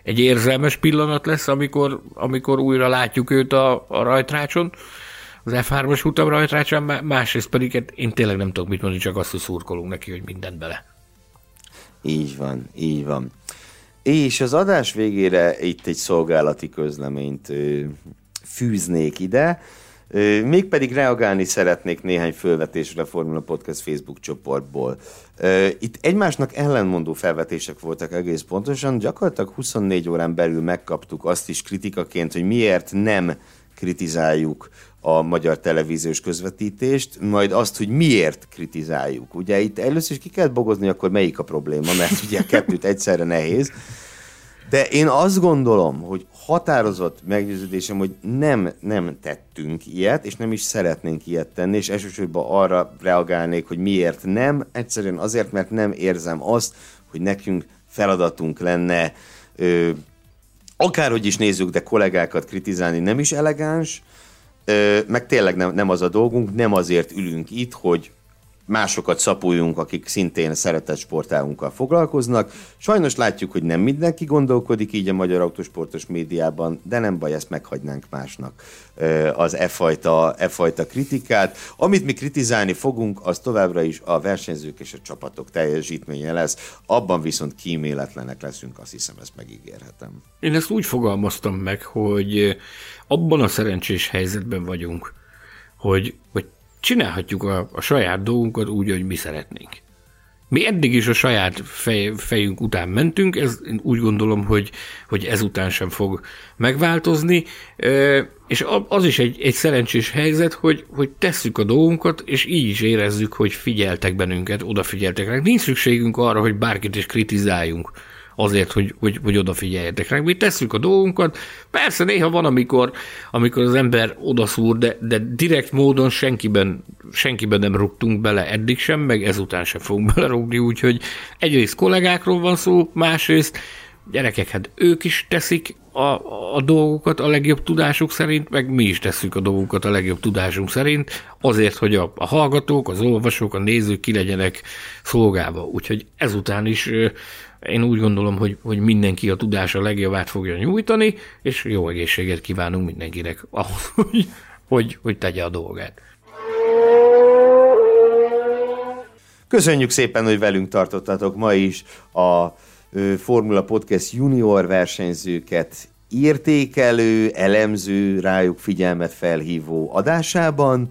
egy érzelmes pillanat lesz, amikor, amikor újra látjuk őt a, a rajtrácson, az F3-as utam rajtrácsán, másrészt pedig hát én tényleg nem tudok mit mondani, csak azt, hogy szurkolunk neki, hogy mindent bele. Így van, így van. És az adás végére itt egy szolgálati közleményt fűznék ide. Mégpedig reagálni szeretnék néhány fölvetésre a Formula Podcast Facebook csoportból. Itt egymásnak ellenmondó felvetések voltak egész pontosan, gyakorlatilag 24 órán belül megkaptuk azt is kritikaként, hogy miért nem kritizáljuk a magyar televíziós közvetítést, majd azt, hogy miért kritizáljuk. Ugye itt először is ki kell bogozni, akkor melyik a probléma, mert ugye a kettőt egyszerre nehéz. De én azt gondolom, hogy határozott meggyőződésem, hogy nem, nem tettünk ilyet, és nem is szeretnénk ilyet tenni, és elsősorban arra reagálnék, hogy miért nem. Egyszerűen azért, mert nem érzem azt, hogy nekünk feladatunk lenne, ö, akárhogy is nézzük, de kollégákat kritizálni nem is elegáns, meg tényleg nem, nem az a dolgunk, nem azért ülünk itt, hogy másokat szapuljunk, akik szintén szeretett sportágunkkal foglalkoznak. Sajnos látjuk, hogy nem mindenki gondolkodik így a magyar autósportos médiában, de nem baj, ezt meghagynánk másnak az e fajta, e fajta kritikát. Amit mi kritizálni fogunk, az továbbra is a versenyzők és a csapatok teljesítménye lesz, abban viszont kíméletlenek leszünk, azt hiszem, ezt megígérhetem. Én ezt úgy fogalmaztam meg, hogy abban a szerencsés helyzetben vagyunk, hogy, hogy csinálhatjuk a, a saját dolgunkat úgy, hogy mi szeretnénk. Mi eddig is a saját fej, fejünk után mentünk, ez én úgy gondolom, hogy, hogy ezután sem fog megváltozni, és az is egy, egy szerencsés helyzet, hogy, hogy tesszük a dolgunkat, és így is érezzük, hogy figyeltek bennünket, odafigyeltek ránk. Nincs szükségünk arra, hogy bárkit is kritizáljunk azért, hogy, hogy, hogy odafigyeljetek rá. Mi tesszük a dolgunkat. Persze néha van, amikor, amikor az ember odaszúr, de, de direkt módon senkiben, senkiben nem rúgtunk bele eddig sem, meg ezután sem fogunk belerúgni, úgyhogy egyrészt kollégákról van szó, másrészt gyerekek, hát ők is teszik a, a dolgokat a legjobb tudásuk szerint, meg mi is tesszük a dolgokat a legjobb tudásunk szerint, azért, hogy a, a hallgatók, az olvasók, a nézők ki legyenek szolgálva. Úgyhogy ezután is én úgy gondolom, hogy, hogy mindenki a tudása legjobbát fogja nyújtani, és jó egészséget kívánunk mindenkinek ahhoz, hogy, hogy, hogy tegye a dolgát. Köszönjük szépen, hogy velünk tartottatok ma is a Formula Podcast junior versenyzőket értékelő, elemző, rájuk figyelmet felhívó adásában.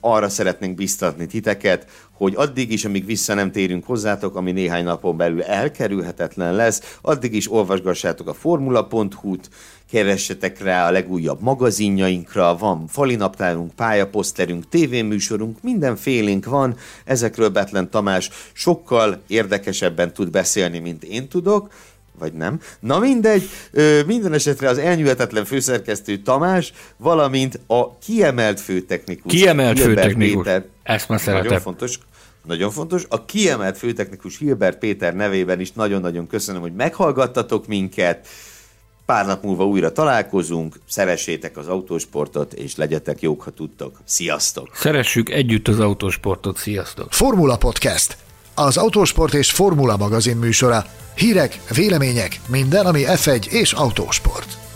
Arra szeretnénk biztatni titeket, hogy addig is, amíg vissza nem térünk hozzátok, ami néhány napon belül elkerülhetetlen lesz, addig is olvasgassátok a formula.hu-t, keressetek rá a legújabb magazinjainkra, van falinaptárunk, pályaposzterünk, tévéműsorunk, mindenfélénk van, ezekről Betlen Tamás sokkal érdekesebben tud beszélni, mint én tudok, vagy nem. Na mindegy, ö, minden esetre az elnyűhetetlen főszerkesztő Tamás, valamint a kiemelt főtechnikus. Kiemelt főtechnikus. Péter, Ezt már szeretem. Nagyon fontos. Nagyon fontos. A kiemelt főtechnikus Hilbert Péter nevében is nagyon-nagyon köszönöm, hogy meghallgattatok minket. Pár nap múlva újra találkozunk, szeressétek az autósportot, és legyetek jók, ha tudtok. Sziasztok! Szeressük együtt az autósportot, sziasztok! Formula Podcast. Az autósport és formula magazin műsora. Hírek, vélemények, minden, ami F1 és autósport.